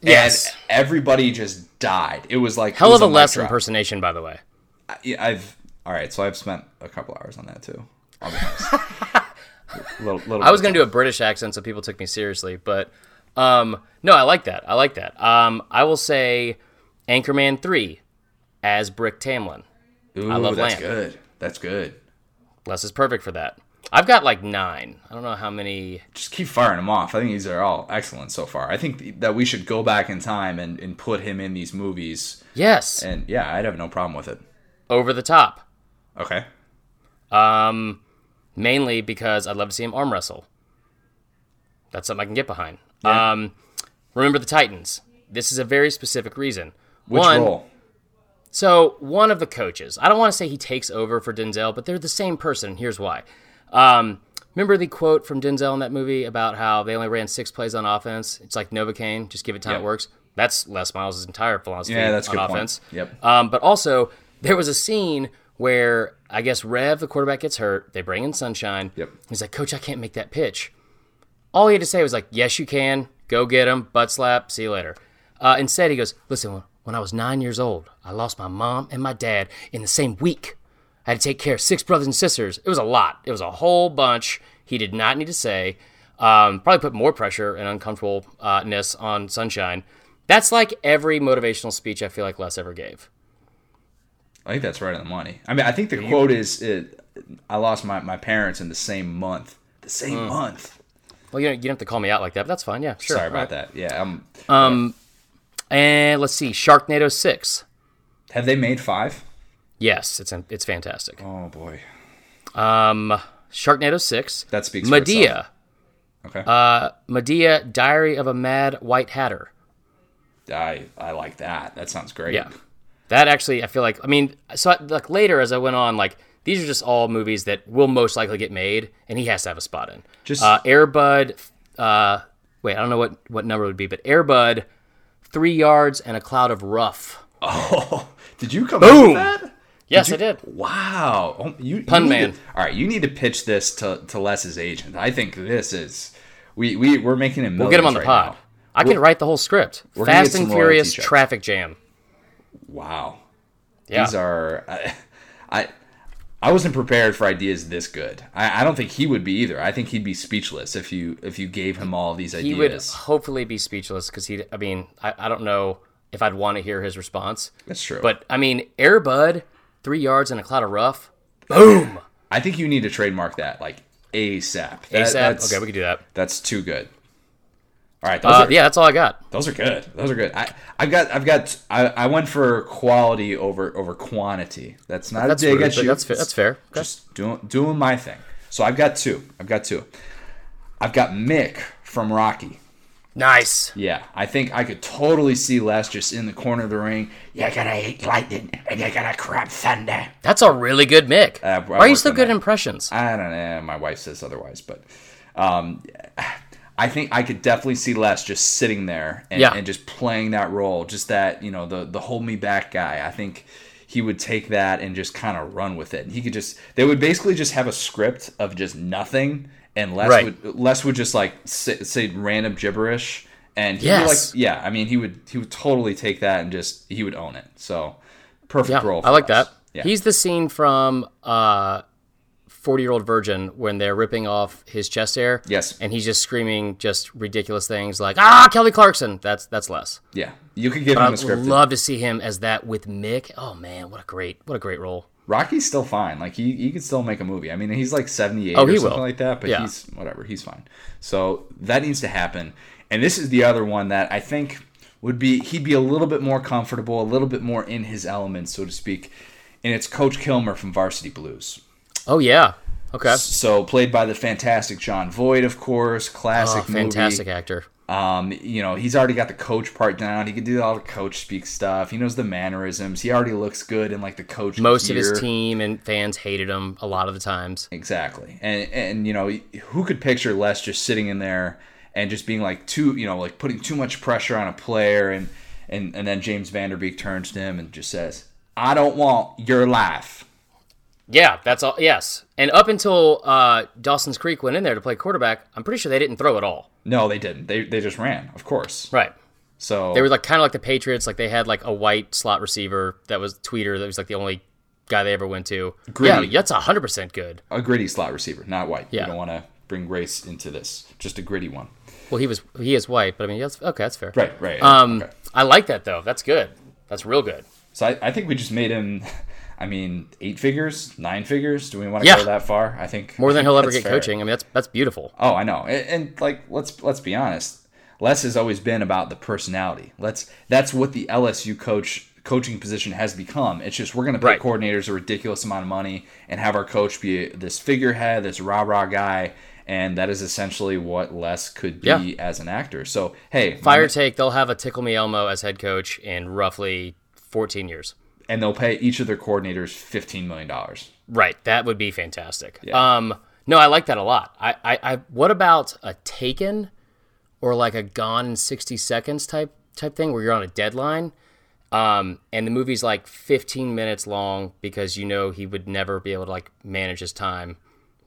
Yes. And everybody just died. It was like Hell was of a Les impersonation, by the way. Yeah, I've all right. So I've spent a couple hours on that too. I'll be honest. little, little I was gonna do a British accent so people took me seriously, but um, no, I like that. I like that. Um, I will say Anchorman three as Brick Tamland. Ooh, I love that's Lamb. good. That's good. Les is perfect for that. I've got like nine. I don't know how many. Just keep firing them off. I think these are all excellent so far. I think that we should go back in time and, and put him in these movies. Yes, And yeah, I'd have no problem with it. over the top. Okay. Um, mainly because I'd love to see him arm wrestle. That's something I can get behind. Yeah. Um, remember the Titans. This is a very specific reason. Which One, role? So one of the coaches, I don't want to say he takes over for Denzel, but they're the same person. and Here's why. Um, remember the quote from Denzel in that movie about how they only ran six plays on offense? It's like Novocaine, just give it time, it works. That's Les Miles' entire philosophy Yeah, that's on good point. offense. Yep. Um, but also, there was a scene where I guess Rev, the quarterback, gets hurt. They bring in Sunshine. Yep. He's like, Coach, I can't make that pitch. All he had to say was like, "Yes, you can. Go get him. Butt slap. See you later." Uh, instead, he goes, "Listen, when I was nine years old, I lost my mom and my dad in the same week. I had to take care of six brothers and sisters. It was a lot. It was a whole bunch. He did not need to say. Um, probably put more pressure and uncomfortableness on Sunshine. That's like every motivational speech I feel like Les ever gave. I think that's right on the money. I mean, I think the quote is, it, "I lost my, my parents in the same month." The same Mm. month. Well, you don't, you don't have to call me out like that, but that's fine. Yeah, sure. Sorry All right. about that. Yeah. Um, And let's see, Sharknado Six. have they made five? Yes, it's it's fantastic. Oh boy, Um, Sharknado Six. that speaks. For Madea. Okay. Uh, Madea, Diary of a Mad White Hatter. I I like that. That sounds great. Yeah, that actually, I feel like. I mean, so I- like later as I went on, like these are just all movies that will most likely get made, and he has to have a spot in. Just- uh, Airbud. Uh, wait, I don't know what what number it would be, but Airbud, Three Yards and a Cloud of Rough. Oh, did you come Boom! up with that? Yes, you- I did. Wow. Oh, you, Pun you man. to- all right, you need to pitch this to, to Les's agent. I think this is we we we're making him. We'll get him on the right pod. now. I can write the whole script. Fast and Furious traffic jam. Wow. Yeah. These are I, I I wasn't prepared for ideas this good. I, I don't think he would be either. I think he'd be speechless if you if you gave him all these ideas. he would hopefully be speechless because he. I mean, I, I don't know if I'd want to hear his response. That's true. But I mean, Air Bud, three yards in a cloud of rough. Boom. I think you need to trademark that like ASAP. That- ASAP. That's, Okay, we can do that. that's too good. All right, those Uh, are, yeah, that's all I got. Those are good. Those are good. I I've got I've got I, I went for quality over over quantity. That's not That's a dig rude, at you. that's fair. That's fair. Okay. Just doing doing my thing. So I've got two. I've got two. I've got Mick from Rocky. Nice. Yeah, I think I could totally see Les just in the corner of the ring. You're gonna eat lightning and you're gonna crab thunder. That's a really good Mick. Uh, Why are you so good at impressions? I don't know. My wife says otherwise, but um, I think I could definitely see Les just sitting there and, Yeah. and just playing that role, just that you know the the hold me back guy. I think he would take that and just kind of run with it. And he could just they would basically just have a script of just nothing, and Les Right. would Les would just like say, say random gibberish. And Yes. like, yeah, I mean, he would he would totally take that and just he would own it. So perfect Yeah, role. I like Les. that. Yeah. He's the scene from uh, 40 Year Old Virgin when they're ripping off his chest hair. Yes. And he's just screaming just ridiculous things like, ah, Kelly Clarkson. That's that's less. yeah, you could give I him a would script. I'd love to see him as that with Mick. Oh, man, what a great, what a great role. Rocky's still fine. Like he, he could still make a movie. I mean, he's like seventy eight Oh, or something will. like that. But Yeah. he's whatever. He's fine. So that needs to happen. And this is the other one that I think would be he'd be a little bit more comfortable, a little bit more in his element, so to speak. And it's Coach Kilmer from Varsity Blues. Oh, yeah. Okay. So played by the fantastic Jon Voight, of course. Classic Oh, fantastic movie. actor. Um, you know, he's already got the coach part down. He can do all the coach speak stuff. He knows the mannerisms. He already looks good in like the coach. Most of his team and fans hated him a lot of the times. Exactly. And and you know, who could picture Les just sitting in there and just being like too, you know, like putting too much pressure on a player and and and then James Van Der Beek turns to him and just says, "I don't want your life." Yeah, that's all. Yes. And up until uh, Dawson's Creek went in there to play quarterback, I'm pretty sure they didn't throw at all. No, they didn't. They they just ran, of course. Right. So They were like kind of like the Patriots. Like they had like a white slot receiver that was Tweeter. That was like the only guy they ever went to. Gritty. Yeah, that's hundred percent good. a gritty slot receiver, not white. Yeah. You don't want to bring race into this. Just a gritty one. Well, he was he is white, but I mean, that's okay. That's fair. Right, right. Um, okay. I like that though. That's good. That's real good. So I, I think we just made him I mean, eight figures, nine figures. Do we want to Yeah. go that far? I think More than he'll ever get fair. coaching. I mean, that's that's beautiful. Oh, I know. And, and like let's let's be honest. Les has always been about the personality. Let's that's what the LSU coach coaching position has become. It's just we're going to pay Right. coordinators a ridiculous amount of money and have our coach be this figurehead, this rah rah guy, and that is essentially what Les could be Yeah. as an actor. So hey, Fire ma- take. They'll have a Tickle Me Elmo as head coach in roughly 14 years. And they'll pay each of their coordinators fifteen million dollars. Right. That would be fantastic. Yeah. Um, no, I like that a lot. I, I, I, what about a Taken or like a Gone in 60 Seconds type type thing where you're on a deadline, um, and the movie's like 15 minutes long because you know he would never be able to like manage his time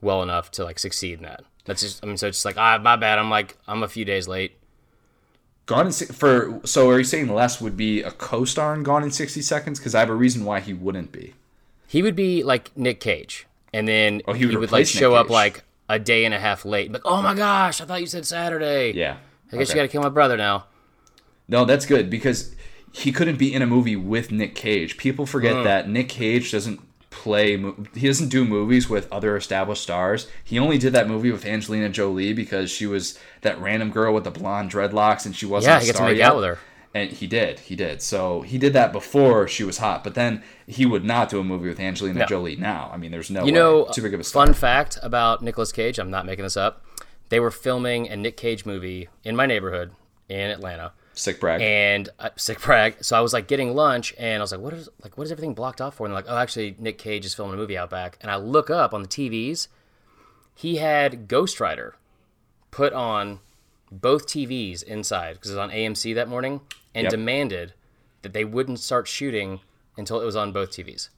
well enough to like succeed in that. That's just. I mean, so it's just like ah, my bad. I'm like I'm a few days late. Gone in for so are you saying Les would be a co-star in Gone in sixty seconds? Because I have a reason why he wouldn't be. He would be like Nick Cage, and then Oh, he would like replace Nick show up like a day and a half late. Like, oh my gosh, I thought you said Saturday. Yeah. I guess Okay. you got to kill my brother now. No, that's good because he couldn't be in a movie with Nick Cage. People forget Hmm. that Nick Cage doesn't play. He doesn't do movies with other established stars. He only did that movie with Angelina Jolie because she was that random girl with the blonde dreadlocks, and she wasn't. Yeah, a he gets to star make yet. out with her. And he did, he did. So he did that before she was hot, but then he would not do a movie with Angelina No. Jolie now. I mean, there's no You way. know, too big of a star. fun fact about Nicolas Cage. I'm not making this up. They were filming a Nick Cage movie in my neighborhood in Atlanta, Sick brag. and uh, sick brag. So I was like getting lunch, and I was like, "What is like? What is everything blocked off for?" And they're like, "Oh, actually, Nick Cage is filming a movie out back." And I look up on the TVs. He had Ghost Rider put on both TVs inside because it was on AMC that morning, and Yep. demanded that they wouldn't start shooting until it was on both TVs.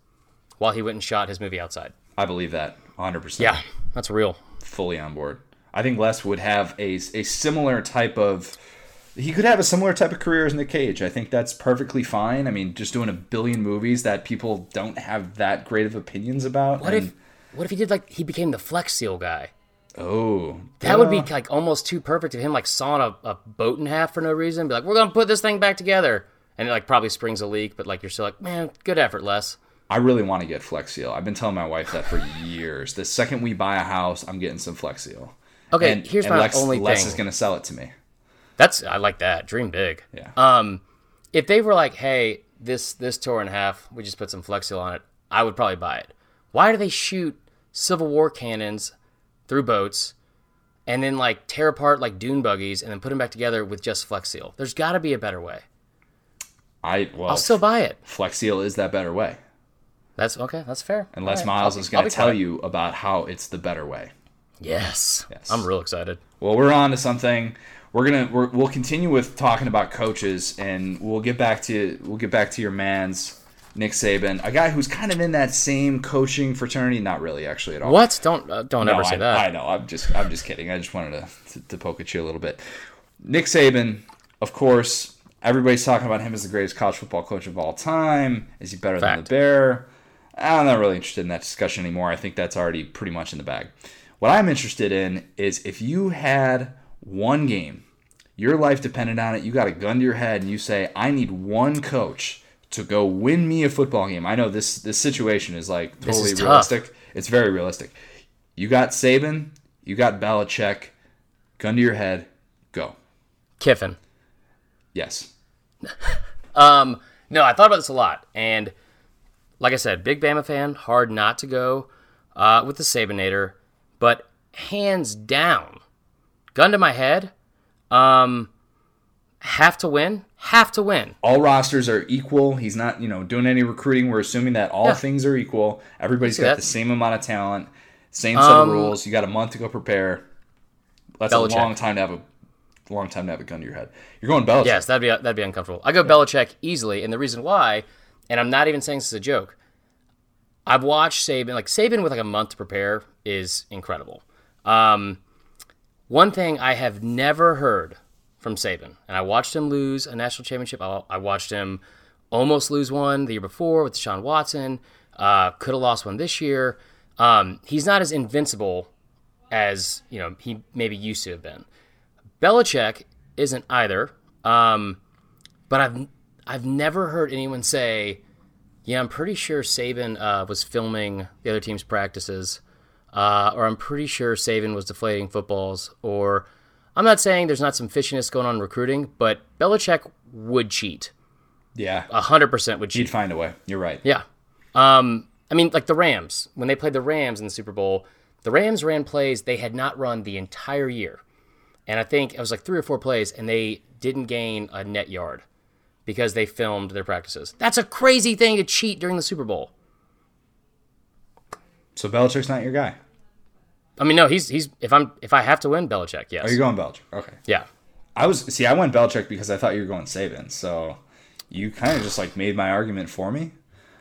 while he went and shot his movie outside. I believe that 100%. Yeah, that's real. Fully on board. I think Les would have a, a similar type of. He could have a similar type of career as Nick Cage. I think that's perfectly fine. I mean, just doing a billion movies that people don't have that great of opinions about. What and- if what if he did like he became the Flex Seal guy? Oh, That would be like almost too perfect of him like sawing a, a boat in half for no reason. Be like, we're gonna put this thing back together, and it like probably springs a leak, but like you're still like, man, good effort, Les. I really want to get Flex Seal. I've been telling my wife that for years. The second we buy a house, I'm getting some Flex Seal. Okay, and, here's and my Lex, only Les thing. is going to sell it to me. That's I like that. Dream big. Yeah. Um, if they were like, hey, this this tore in half, we just put some Flex Seal on it, I would probably buy it. Why do they shoot Civil War cannons through boats? And then like tear apart like dune buggies and then put them back together with just Flex Seal. There's got to be a better way. I well, I'll still buy it. Flex Seal is that better way. That's okay. That's fair. Unless right, Miles I'll is going to tell quiet. you about how it's the better way. Yes. Yes. I'm real excited. Well, we're on to something. We're gonna we're, we'll continue with talking about coaches, and we'll get back to we'll get back to your man's Nick Saban, a guy who's kind of in that same coaching fraternity. Not really, actually, at all. What? Don't uh, don't No, ever say I, that. I know. I'm just I'm just kidding. I just wanted to, to, to poke at you a little bit. Nick Saban, of course, everybody's talking about him as the greatest college football coach of all time. Is he better than the Bear? I'm not really interested in that discussion anymore. I think that's already pretty much in the bag. What I'm interested in is if you had one game, your life depended on it, you got a gun to your head, and you say, I need one coach to go win me a football game. I know this this situation is like totally is tough. realistic. It's very realistic. You got Saban, you got Belichick, gun to your head, go. Kiffin. Yes. Um, no, I thought about this a lot, and like I said, big Bama fan. Hard not to go uh, with the Sabinator, but hands down, gun to my head. Um, have to win. Have to win. All rosters are equal. He's not, you know, doing any recruiting. We're assuming that all Yeah. things are equal. Everybody's got that? the same amount of talent, same set Um, of rules. You got a month to go prepare. That's Belichick. a long time to have a long time to have a gun to your head. You're going Belichick. Yes, that'd be that'd be uncomfortable. I go Belichick easily, and the reason why, and I'm not even saying this is a joke. I've watched Saban like Saban with like a month to prepare is incredible. Um, one thing I have never heard from Saban, and I watched him lose a national championship. I, watched him almost lose one the year before with Deshaun Watson. Uh, Could have lost one this year. Um, he's not as invincible as you know he maybe used to have been. Belichick isn't either. Um, but I've I've never heard anyone say, "Yeah, I'm pretty sure Saban uh, was filming the other team's practices," uh, or "I'm pretty sure Saban was deflating footballs," or I'm not saying there's not some fishiness going on in recruiting, but Belichick would cheat. Yeah. hundred percent would cheat. He'd find a way. You're right. Yeah. Um, I mean, like the Rams, when they played the Rams in the Super Bowl, the Rams ran plays they had not run the entire year. And I think it was like three or four plays, and they didn't gain a net yard because they filmed their practices. That's a crazy thing to cheat during the Super Bowl. So Belichick's not your guy. I mean, no, he's he's if I'm if I have to win, Belichick, yes, Are you going Belichick? Okay. yeah, I was see. I went Belichick because I thought you were going Saban. So you kind of just like made my argument for me.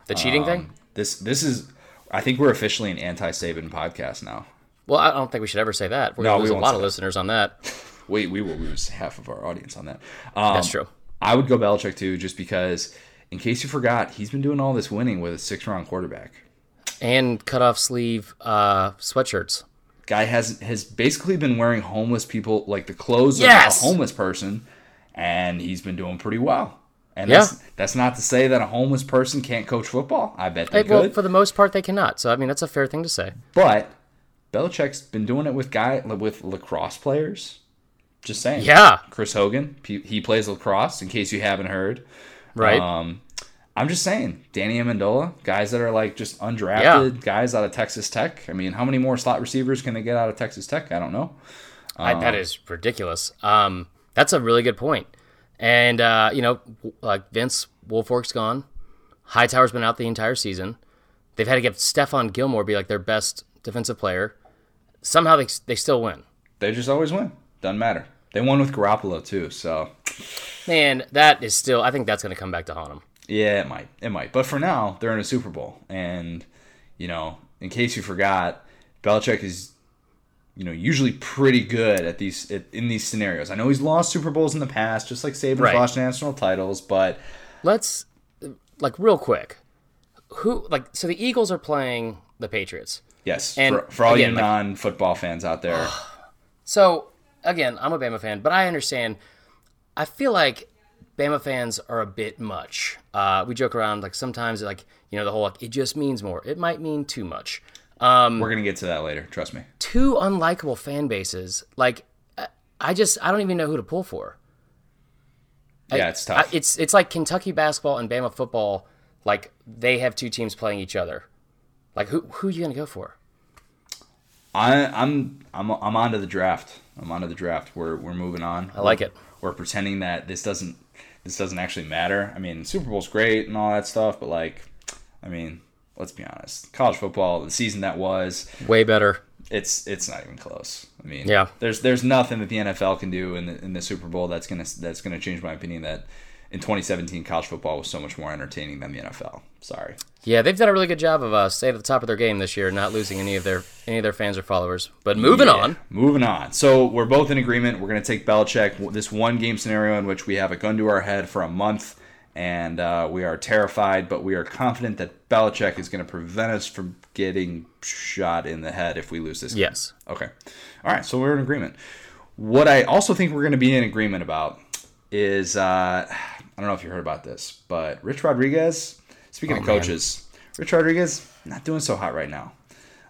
the cheating thing. Um, This this is. I think we're officially an anti-Saban podcast now. Well, I don't think we should ever say that. We're No, gonna we lose a lot of that. listeners on that. Wait, we will lose half of our audience on that. Um, That's true. I would go Belichick too, just because. In case you forgot, he's been doing all this winning with a six-round quarterback. And cut off sleeve uh, sweatshirts. Guy has has basically been wearing homeless people like the clothes Yes! of a homeless person, and he's been doing pretty well. And Yeah. that's that's not to say that a homeless person can't coach football. I bet they Hey, well, could. for the most part, they cannot. So I mean, that's a fair thing to say. But Belichick's been doing it with guy with lacrosse players. Just saying. Yeah. Chris Hogan, he he plays lacrosse. In case you haven't heard, Right. Um, I'm just saying, Danny Amendola, guys that are like just undrafted, guys out of Texas Tech. I mean, how many more slot receivers can they get out of Texas Tech? I don't know. I, that is ridiculous. Um, that's a really good point. And uh, you know, like Vince Wilfork's gone. Hightower's been out the entire season. They've had to get Stephon Gilmore be like their best defensive player. Somehow they they still win. They just always win. Doesn't matter. They won with Garoppolo too, so Man, that is still. I think that's going to come back to haunt them. Yeah, it might. It might. But for now, they're in a Super Bowl, and you know, in case you forgot, Belichick is, you know, usually pretty good at these at, in these scenarios. I know he's lost Super Bowls in the past, just like Saban's Right. lost national titles, but Let's like real quick. Who like so the Eagles are playing the Patriots. yes, And for, for all again, you like- non-football fans out there, So again, I'm a Bama fan, but I understand. I feel like Bama fans are a bit much. Uh, we joke around like sometimes like you know the whole like it just means more. It might mean too much. we're gonna get to that later. Trust me. Two unlikable fan bases. Like I- I just I don't even know who to pull for. Yeah, it's I, tough. it's it's like Kentucky basketball and Bama football. Like they have two teams playing each other. Like who who are you gonna go for? I, I'm I'm I'm onto the draft. I'm onto the draft. We're we're moving on. I like it. We're pretending that this doesn't this doesn't actually matter. I mean, Super Bowl's great and all that stuff, but like, I mean, let's be honest. College football, the season that was, Way better. it's it's not even close. I mean, Yeah. there's there's nothing that the NFL can do in the in the Super Bowl that's gonna that's gonna change my opinion that in 2017 college football was so much more entertaining than the NFL. Sorry. Yeah, they've done a really good job of uh, staying at the top of their game this year, not losing any of their any of their fans or followers. But moving Yeah, on. Moving on. So we're both in agreement. We're going to take Belichick, this one game scenario in which we have a gun to our head for a month, and uh, we are terrified, but we are confident that Belichick is going to prevent us from getting shot in the head if we lose this game. Yes. Okay. All right. So we're in agreement. What I also think we're going to be in agreement about is uh, I don't know if you heard about this, but Rich Rodriguez, speaking of Oh, man. coaches, Rich Rodriguez not doing so hot right now.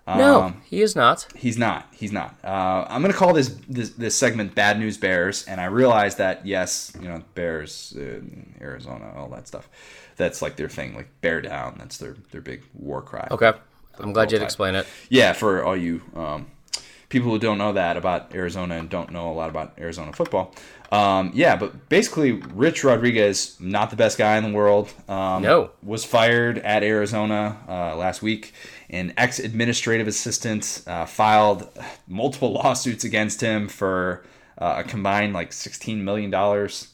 No, Um, he is not. He's not. He's not. Uh, I'm going to call this, this this segment "Bad News Bears," and I realize that yes, you know, Bears, uh, Arizona, all that stuff. That's like their thing, like bear down. That's their their big war cry. Okay. I'm glad you'd Okay. explain it. Yeah, for all you um, people who don't know that about Arizona and don't know a lot about Arizona football. Um, yeah, but basically, Rich Rodriguez, not the best guy in the world. Um, No. Was fired at Arizona uh, last week. An ex administrative assistant uh, filed multiple lawsuits against him for uh, a combined like $16 million.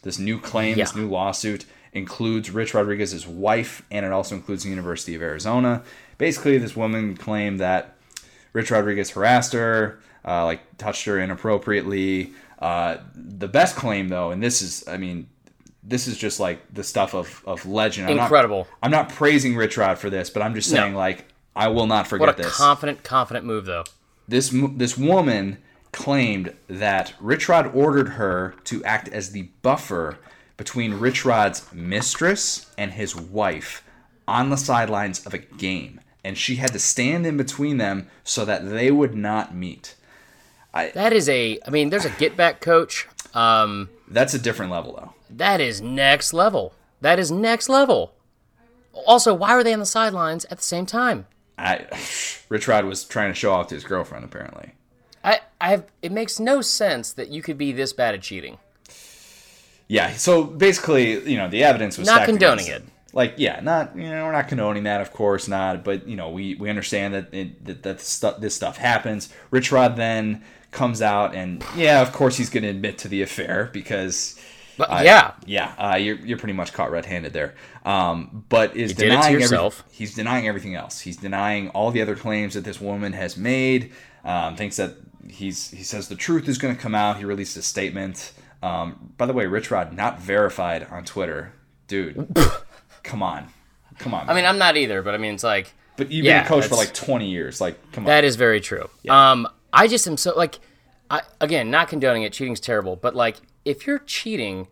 This new claim, this new lawsuit includes Rich Rodriguez's wife, and it also includes the University of Arizona. Basically, this woman claimed that Rich Rodriguez harassed her, uh, like touched her inappropriately. Uh, the best claim, though, and this is, I mean, this is just like the stuff of, of legend. I'm Incredible. Not, I'm not praising Rich Rod for this, but I'm just No. saying, like, I will not forget What a this. confident, confident move, though. this this woman claimed that Rich Rod ordered her to act as the buffer between Rich Rod's mistress and his wife on the sidelines of a game, and she had to stand in between them so that they would not meet. That is a. I mean, there's a get back coach. Um, That's a different level, though. that is next level. That is next level. Also, why were they on the sidelines at the same time? I, Rich Rod was trying to show off to his girlfriend, apparently. I, I have. It makes no sense that you could be this bad at cheating. Yeah, so basically, you know, the evidence was Not condoning it. Like, yeah, not you know, we're not condoning that, of course not. But you know, we we understand that it, that, that stuff this stuff happens. Rich Rod then comes out and yeah, of course he's going to admit to the affair because. Uh, yeah, yeah, uh, you're you're pretty much caught red-handed there. Um, but is You did it to denying every- he's denying everything else. He's denying all the other claims that this woman has made. Um, thinks that he's he says the truth is going to come out. He released a statement. Um, by the way, Rich Rod not verified on Twitter, dude. come on, come on. I mean, I'm not either, but I mean, it's like but you've yeah, been a coach for like 20 years. Like, come on. that is very true. Um, I just am so like, I again, not condoning it. Cheating's terrible, but like, if you're cheating,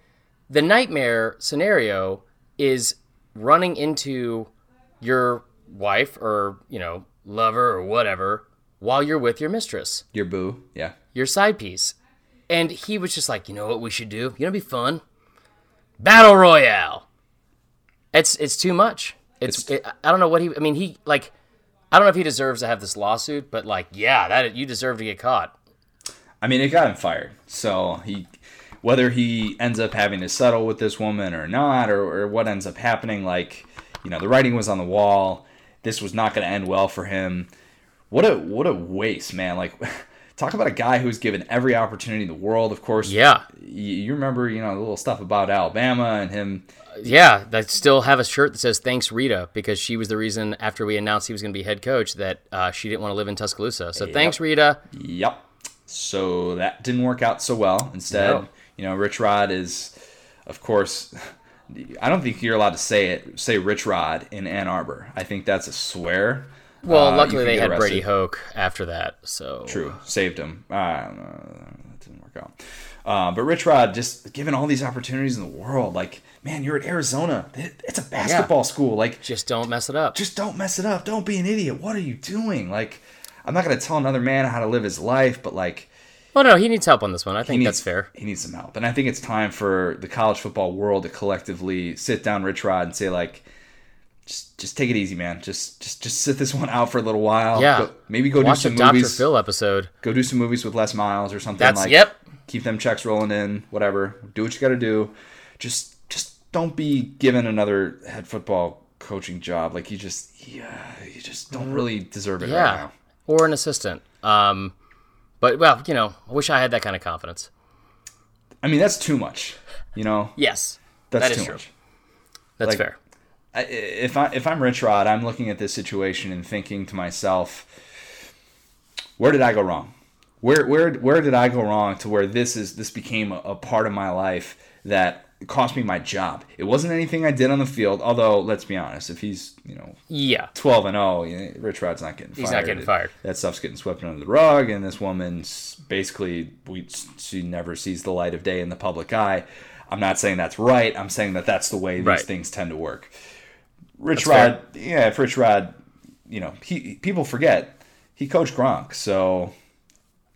the nightmare scenario is running into your wife or you know lover or whatever while you're with your mistress, Your boo, yeah. your side piece. And he was just like, you know what we should do? You know, be fun. Battle royale. It's it's too much. It's, it, I don't know what he. I mean, he like. I don't know if he deserves to have this lawsuit, but like, yeah, that you deserve to get caught. I mean, it got him fired. So he, whether he ends up having to settle with this woman or not, or, or what ends up happening, like, you know, the writing was on the wall. This was not going to end well for him. What a what a waste, man! Like, talk about a guy who's given every opportunity in the world. Of course, Yeah. You, you remember, you know, the little stuff about Alabama and him. Yeah, I still have a shirt that says "Thanks Rita" because she was the reason after we announced he was going to be head coach that uh, she didn't want to live in Tuscaloosa. So thanks, Rita. Yep. So that didn't work out so well. Instead, No. you know, Rich Rod is, of course. I don't think you're allowed to say it. Say Rich Rod in Ann Arbor. I think that's a swear. Well, Uh, luckily they had arrested. Brady Hoke after that. So True, saved him. Uh, that didn't work out. Uh, but Rich Rod just given all these opportunities in the world, like man, you're at Arizona. It's a basketball school. Like, just don't mess it up. just don't mess it up. Don't be an idiot. What are you doing? Like, I'm not gonna tell another man how to live his life, but like, Well, no, he needs help on this one. I think needs, that's fair. He needs some help, and I think it's time for the college football world to collectively sit down, Rich Rod, and say like. Just, just take it easy, man. Just, just, just sit this one out for a little while. Yeah. Go- maybe go Watch do some Dr. movies. Phil episode. go do some movies with Les Miles or something That's like yep. keep them checks rolling in whatever do what you got to do just just don't be given another head football coaching job like you just yeah you just don't really deserve it right Yeah, now or an assistant. Um, but well, you know, I wish I had that kind of confidence. i mean that's too much you know Yes, that's that is too true. much That's Like- fair. If I if I'm Rich Rod, I'm looking at this situation and thinking to myself, where did I go wrong? Where where where did I go wrong to where this is this became a, a part of my life that cost me my job? It wasn't anything I did on the field. Although let's be honest, if he's you know Yeah, 12 and 0, Rich Rod's not getting fired. He's not getting fired. That stuff's getting swept under the rug, and this woman's basically we she never sees the light of day in the public eye. I'm not saying that's right. I'm saying that that's the way these Right. things tend to work. Rich That's Rod, yeah, if Rich Rod, you know, he people forget he coached Gronk, so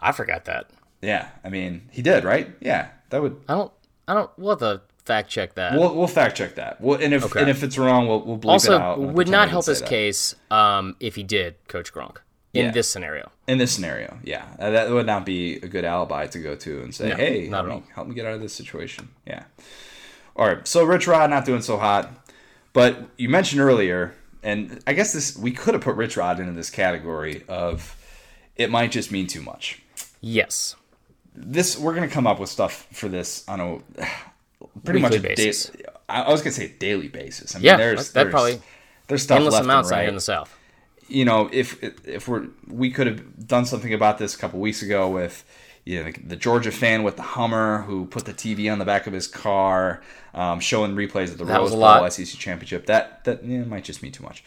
I forgot that. yeah, I mean he did, right? Yeah, that would I don't. I don't. We'll have to fact check that. we'll, we'll fact check that. We'll, and if Okay. and if it's wrong, we'll we'll bleep also, it out. we'll would not help his that. case um, if he did coach Gronk in Yeah. this scenario. in this scenario, yeah, Uh, that would not be a good alibi to go to and say, No, "Hey, help me, help me get out of this situation." Yeah. All right. So Rich Rod not doing so hot, but you mentioned earlier, and I guess this we could have put Rich Rod into this category of it might just mean too much. Yes. This we're gonna come up with stuff for this on a pretty much a Weekly day. basis. I was gonna say daily basis. I mean, Yeah, there's, that there's, probably- there's stuff Endless left amounts and out in the South. you know, if if we're we could have done something about this a couple weeks ago with you know, the, the Georgia fan with the Hummer who put the TV on the back of his car, um, showing replays of the That Rose Bowl. SEC championship. That that yeah, might just mean too much.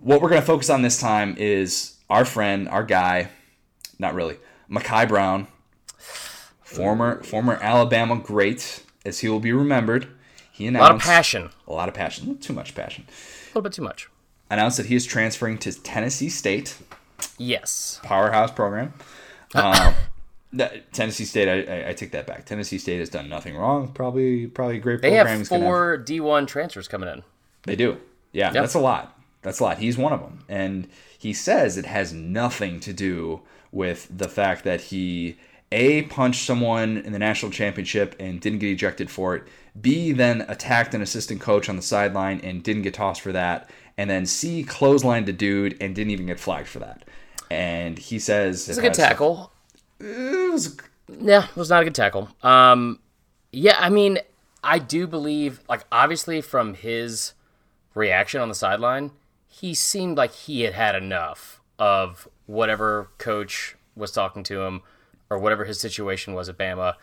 What we're going to focus on this time is our friend, our guy, not really, Mekhi Brown, former former Alabama great, as he will be remembered. He announced A lot of passion. a lot of passion, too much passion. A little bit too much. Announced that he is transferring to Tennessee State Yes. powerhouse program. Um, that- Tennessee State, I, I, I take that back. Tennessee State has done nothing wrong. Probably, probably a great They program. have He's gonna have- four D1 transfers coming in. they do. Yeah, that's a lot. That's a lot. He's one of them, and he says it has nothing to do with the fact that he a punched someone in the national championship and didn't get ejected for it. B then attacked an assistant coach on the sideline and didn't get tossed for that. And then C clotheslined a dude and didn't even get flagged for that. And he says It's a good tackle. It was Yeah, it was not a good tackle. Um, yeah, I mean, I do believe, like, obviously from his reaction on the sideline, he seemed like he had had enough of whatever coach was talking to him or whatever his situation was at Bama.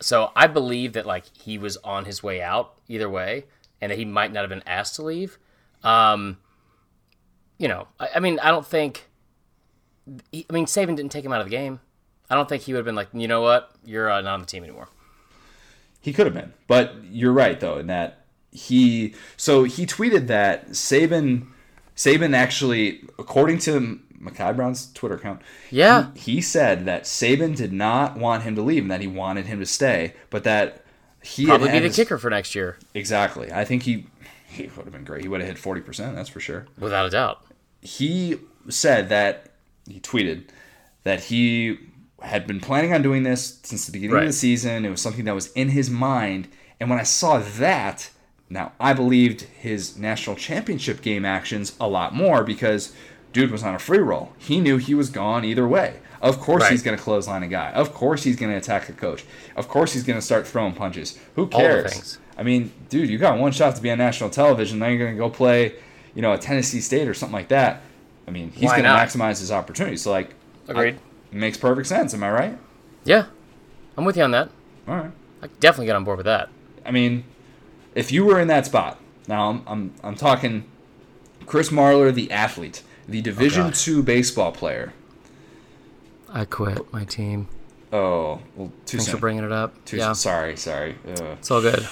So I believe that like he was on his way out either way, and that he might not have been asked to leave. Um, you know, I, I mean, I don't think. I mean, Saban didn't take him out of the game. I don't think he would have been like, you know what, you're uh, not on the team anymore. He could have been, but you're right though in that he. So he tweeted that Saban, Saban actually, according to Mekhi Brown's Twitter account, Yeah. he, he said that Saban did not want him to leave and that he wanted him to stay, but that he Probably be the his- kicker for next year, Exactly. I think he he would have been great. He would have hit forty percent. That's for sure. without a doubt. he said that he tweeted that he had been planning on doing this since the beginning of the season. It was something that was in his mind. And when I saw that, now I believed his national championship game actions a lot more because dude was on a free roll. He knew he was gone either way. Of course Right. he's going to clothesline a guy. Of course he's going to attack a coach. Of course he's going to start throwing punches. Who cares? I mean, dude, you got one shot to be on national television. Now you're going to go play, you know, a Tennessee State or something like that. I mean, he's going to maximize his opportunity. So, like, Agreed. I- makes perfect sense. Am I right? Yeah, I'm with you on that. All right. I definitely get on board with that. I mean, if you were in that spot, now I'm I'm, I'm talking Chris Marler, the athlete, the Division God. two baseball player. I quit my team. Oh, well, too Thanks soon. for bringing it up. too yeah, sorry, sorry. Uh, it's all good.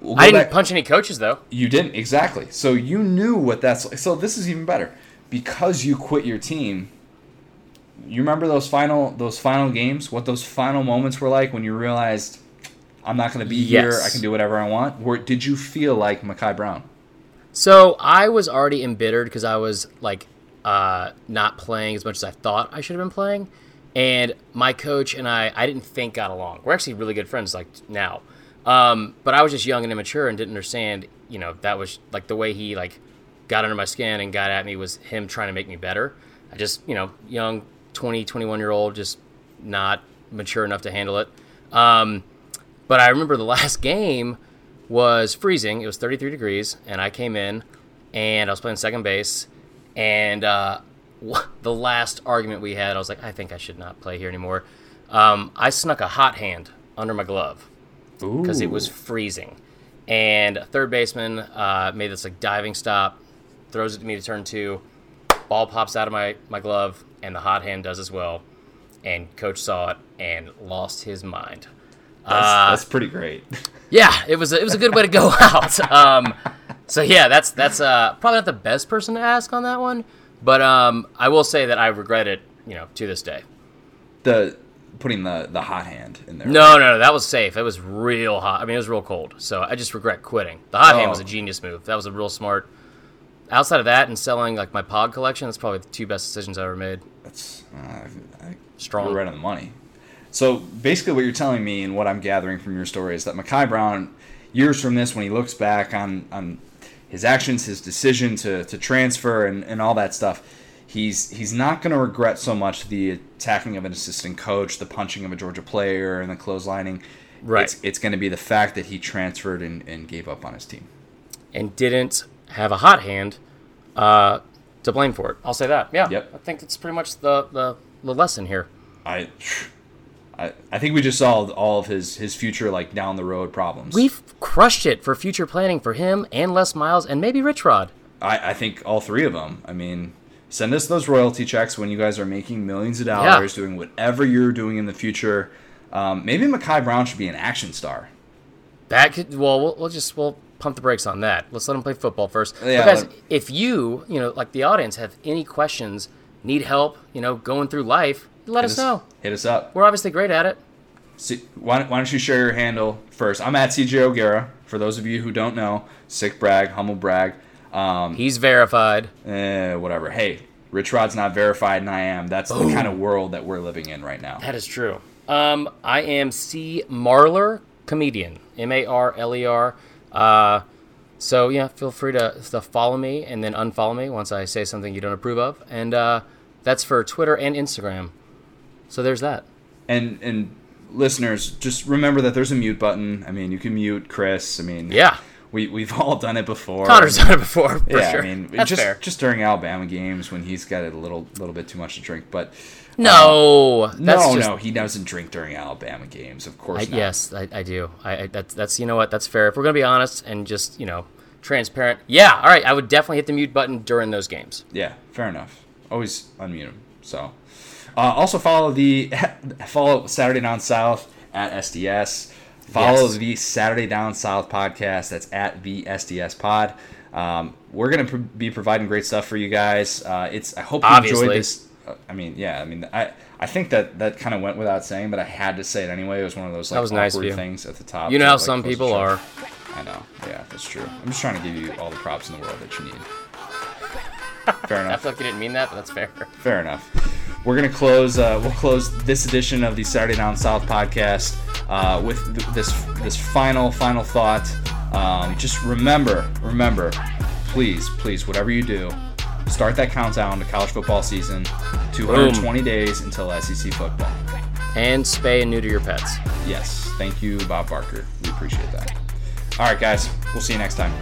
we'll go I didn't back- punch any coaches though. You didn't exactly. So you knew what that's like. So this is even better because you quit your team. You remember those final those final games? What those final moments were like when you realized I'm not going to be here. I can do whatever I want. Or did you feel like Mekhi Brown? So I was already embittered because I was like uh, not playing as much as I thought I should have been playing, and my coach and I I didn't think got along. We're actually really good friends like now, um, but I was just young and immature and didn't understand. You know that was like the way he like got under my skin and got at me was him trying to make me better. I just you know young 20 21 year old just not mature enough to handle it. Um, but I remember the last game was freezing. It was 33 degrees, and I came in and I was playing second base. And uh, the last argument we had, I was like, I think I should not play here anymore. Um, I snuck a hot hand under my glove because it was freezing. And a third baseman uh, made this like diving stop, throws it to me to turn two. Ball pops out of my, my glove, and the hot hand does as well. And coach saw it and lost his mind. That's, Uh, that's pretty great. yeah, it was a, it was a good way to go out. Um, so yeah, that's that's uh, probably not the best person to ask on that one, but um, I will say that I regret it, you know, to this day. the putting the the hot hand in there. No, no, no, that was safe. It was real hot. I mean, it was real cold. So I just regret quitting. The hot hand was Oh. a genius move. That was a real smart. Outside of that and selling like my pod collection, that's probably the two best decisions I ever made. That's uh, I, Strong. You're right on the money. So basically, what you're telling me and what I'm gathering from your story is that Mekhi Brown, years from this, when he looks back on on his actions, his decision to, to transfer, and, and all that stuff, he's he's not going to regret so much the attacking of an assistant coach, the punching of a Georgia player, and the clotheslining. Right. It's, it's going to be the fact that he transferred and, and gave up on his team. and didn't have a hot hand uh, to blame for it. I'll say that. Yeah. Yep. I think it's pretty much the, the, the lesson here. I. I, I think we just solved all of his, his future like down the road problems. We've crushed it for future planning for him and Les Miles and maybe Rich Rod. I, I think all three of them. I mean, send us those royalty checks when you guys are making millions of dollars, doing whatever you're doing in the future. Um, maybe Mekhi Brown should be an action star. That could well, we'll we'll just we'll pump the brakes on that. Let's let them play football first. Yeah, because if you you know like the audience have any questions, need help, you know, going through life, let Hit us know. Hit us up. We're obviously great at it. See, why, don't- why don't you share your handle first? I'm at CJ O'Gara. For those of you who don't know, sick brag, humble brag, um, He's verified. eh, whatever. Hey, Rich Rod's not verified, and I am. That's the kind of world that we're living in right now. That is true. Um, I am C Marler, comedian. M A R L E R. Uh, so yeah, feel free to, to follow me and then unfollow me once I say something you don't approve of, and uh, that's for Twitter and Instagram. So there's that. And and listeners, just remember that there's a mute button. I mean, you can mute Chris. I mean, Yeah, we we've all done it before. Connor's done it before for yeah, sure. I mean, that's just fair. just during Alabama games when he's got a little little bit too much to drink. But No, that's no, just, no, he doesn't drink during Alabama games. Of course I, not. yes, I, I do. I, I that's that's you know what that's fair. If we're gonna be honest and just you know transparent, yeah, all right. I would definitely hit the mute button during those games. Yeah, fair enough. Always unmute him. So, uh, also follow the follow Saturday Down South at SDS. Follow Yes. the Saturday Down South podcast. That's at the SDS Pod. Um, we're gonna pr- be providing great stuff for you guys. Uh, it's I hope you Obviously. enjoyed this. I mean, yeah. I mean, I I think that that kind of went without saying, but I had to say it anyway. It was one of those like nice awkward you. things at the top. You know how like, some people are. I know. Yeah, that's true. I'm just trying to give you all the props in the world that you need. Fair enough. I feel like you didn't mean that, but that's fair. Fair enough. We're gonna close. Uh, we'll close this edition of the Saturday Down South podcast uh, with th- this this final final thought. Um, just remember, remember, please, please, whatever you do, Start that countdown to college football season. 220 Boom. days until SEC football. And spay and neuter your pets. Yes. Thank you, Bob Barker. We appreciate that. All right, guys. We'll see you next time.